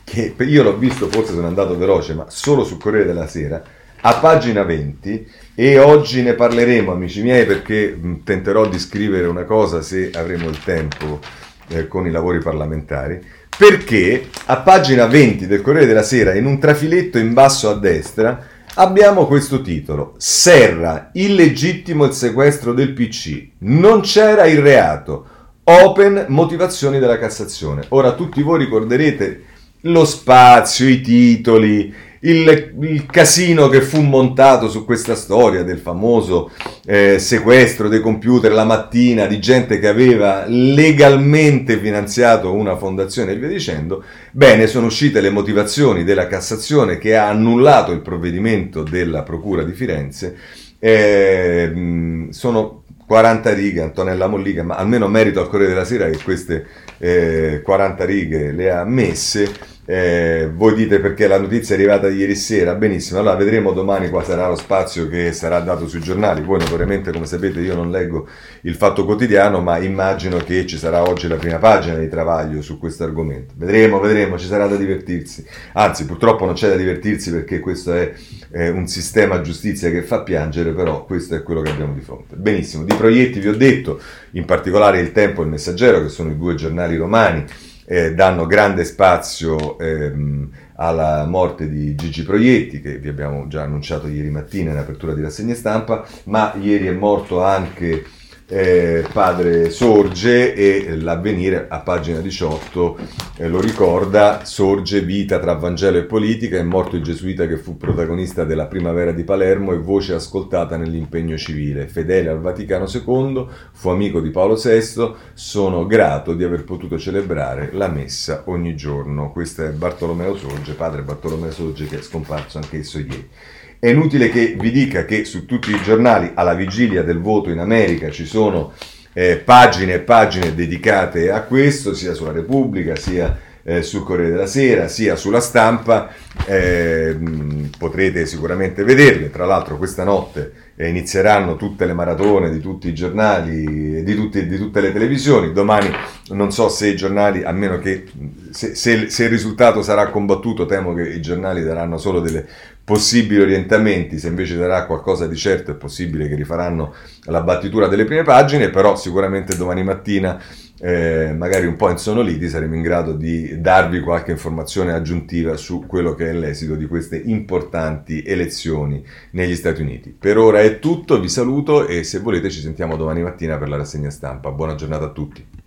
che io l'ho visto, forse sono andato veloce, ma solo sul Corriere della Sera, a pagina 20 e oggi ne parleremo amici miei perché tenterò di scrivere una cosa se avremo il tempo eh, con i lavori parlamentari. Perché a pagina 20 del Corriere della Sera in un trafiletto in basso a destra abbiamo questo titolo Serra, illegittimo il sequestro del PC non c'era il reato. Open motivazioni della Cassazione. Ora tutti voi ricorderete lo spazio, i titoli il, il, casino che fu montato su questa storia del famoso eh, sequestro dei computer la mattina di gente che aveva legalmente finanziato una fondazione e via dicendo, bene, sono uscite le motivazioni della Cassazione che ha annullato il provvedimento della Procura di Firenze. Eh, sono 40 righe, Antonella Mollica, ma almeno merito al Corriere della Sera che queste eh, 40 righe le ha messe eh, voi dite perché la notizia è arrivata ieri sera, benissimo, allora vedremo domani quale sarà lo spazio che sarà dato sui giornali. Voi notoriamente, come sapete, io non leggo il Fatto Quotidiano, ma immagino che ci sarà oggi la prima pagina di Travaglio su questo argomento. Vedremo, vedremo, ci sarà da divertirsi. Anzi, purtroppo non c'è da divertirsi perché questo è eh, un sistema giustizia che fa piangere, però questo è quello che abbiamo di fronte. Benissimo, di proietti vi ho detto, in particolare Il Tempo e Il Messaggero, che sono i due giornali romani eh, danno grande spazio ehm, alla morte di Gigi Proietti, che vi abbiamo già annunciato ieri mattina in apertura di rassegna stampa, ma ieri è morto anche eh, padre sorge e l'avvenire a pagina 18 eh, lo ricorda, sorge vita tra Vangelo e politica, è morto il gesuita che fu protagonista della primavera di Palermo e voce ascoltata nell'impegno civile, fedele al Vaticano II, fu amico di Paolo VI, sono grato di aver potuto celebrare la messa ogni giorno. Questo è Bartolomeo Sorge, padre Bartolomeo Sorge che è scomparso anch'esso ieri. È inutile che vi dica che su tutti i giornali, alla vigilia del voto in America, ci sono eh, pagine e pagine dedicate a questo, sia sulla Repubblica, sia eh, sul Corriere della Sera, sia sulla stampa. Eh, potrete sicuramente vederle. Tra l'altro, questa notte eh, inizieranno tutte le maratone di tutti i giornali, di, tutti, di tutte le televisioni. Domani non so se i giornali, a meno che se, se, se, il risultato sarà combattuto, temo che i giornali daranno solo delle possibili orientamenti, se invece darà qualcosa di certo è possibile che rifaranno la battitura delle prime pagine, però sicuramente domani mattina, eh, magari un po' insonoliti, saremo in grado di darvi qualche informazione aggiuntiva su quello che è l'esito di queste importanti elezioni negli Stati Uniti. Per ora è tutto, vi saluto e se volete ci sentiamo domani mattina per la rassegna stampa. Buona giornata a tutti.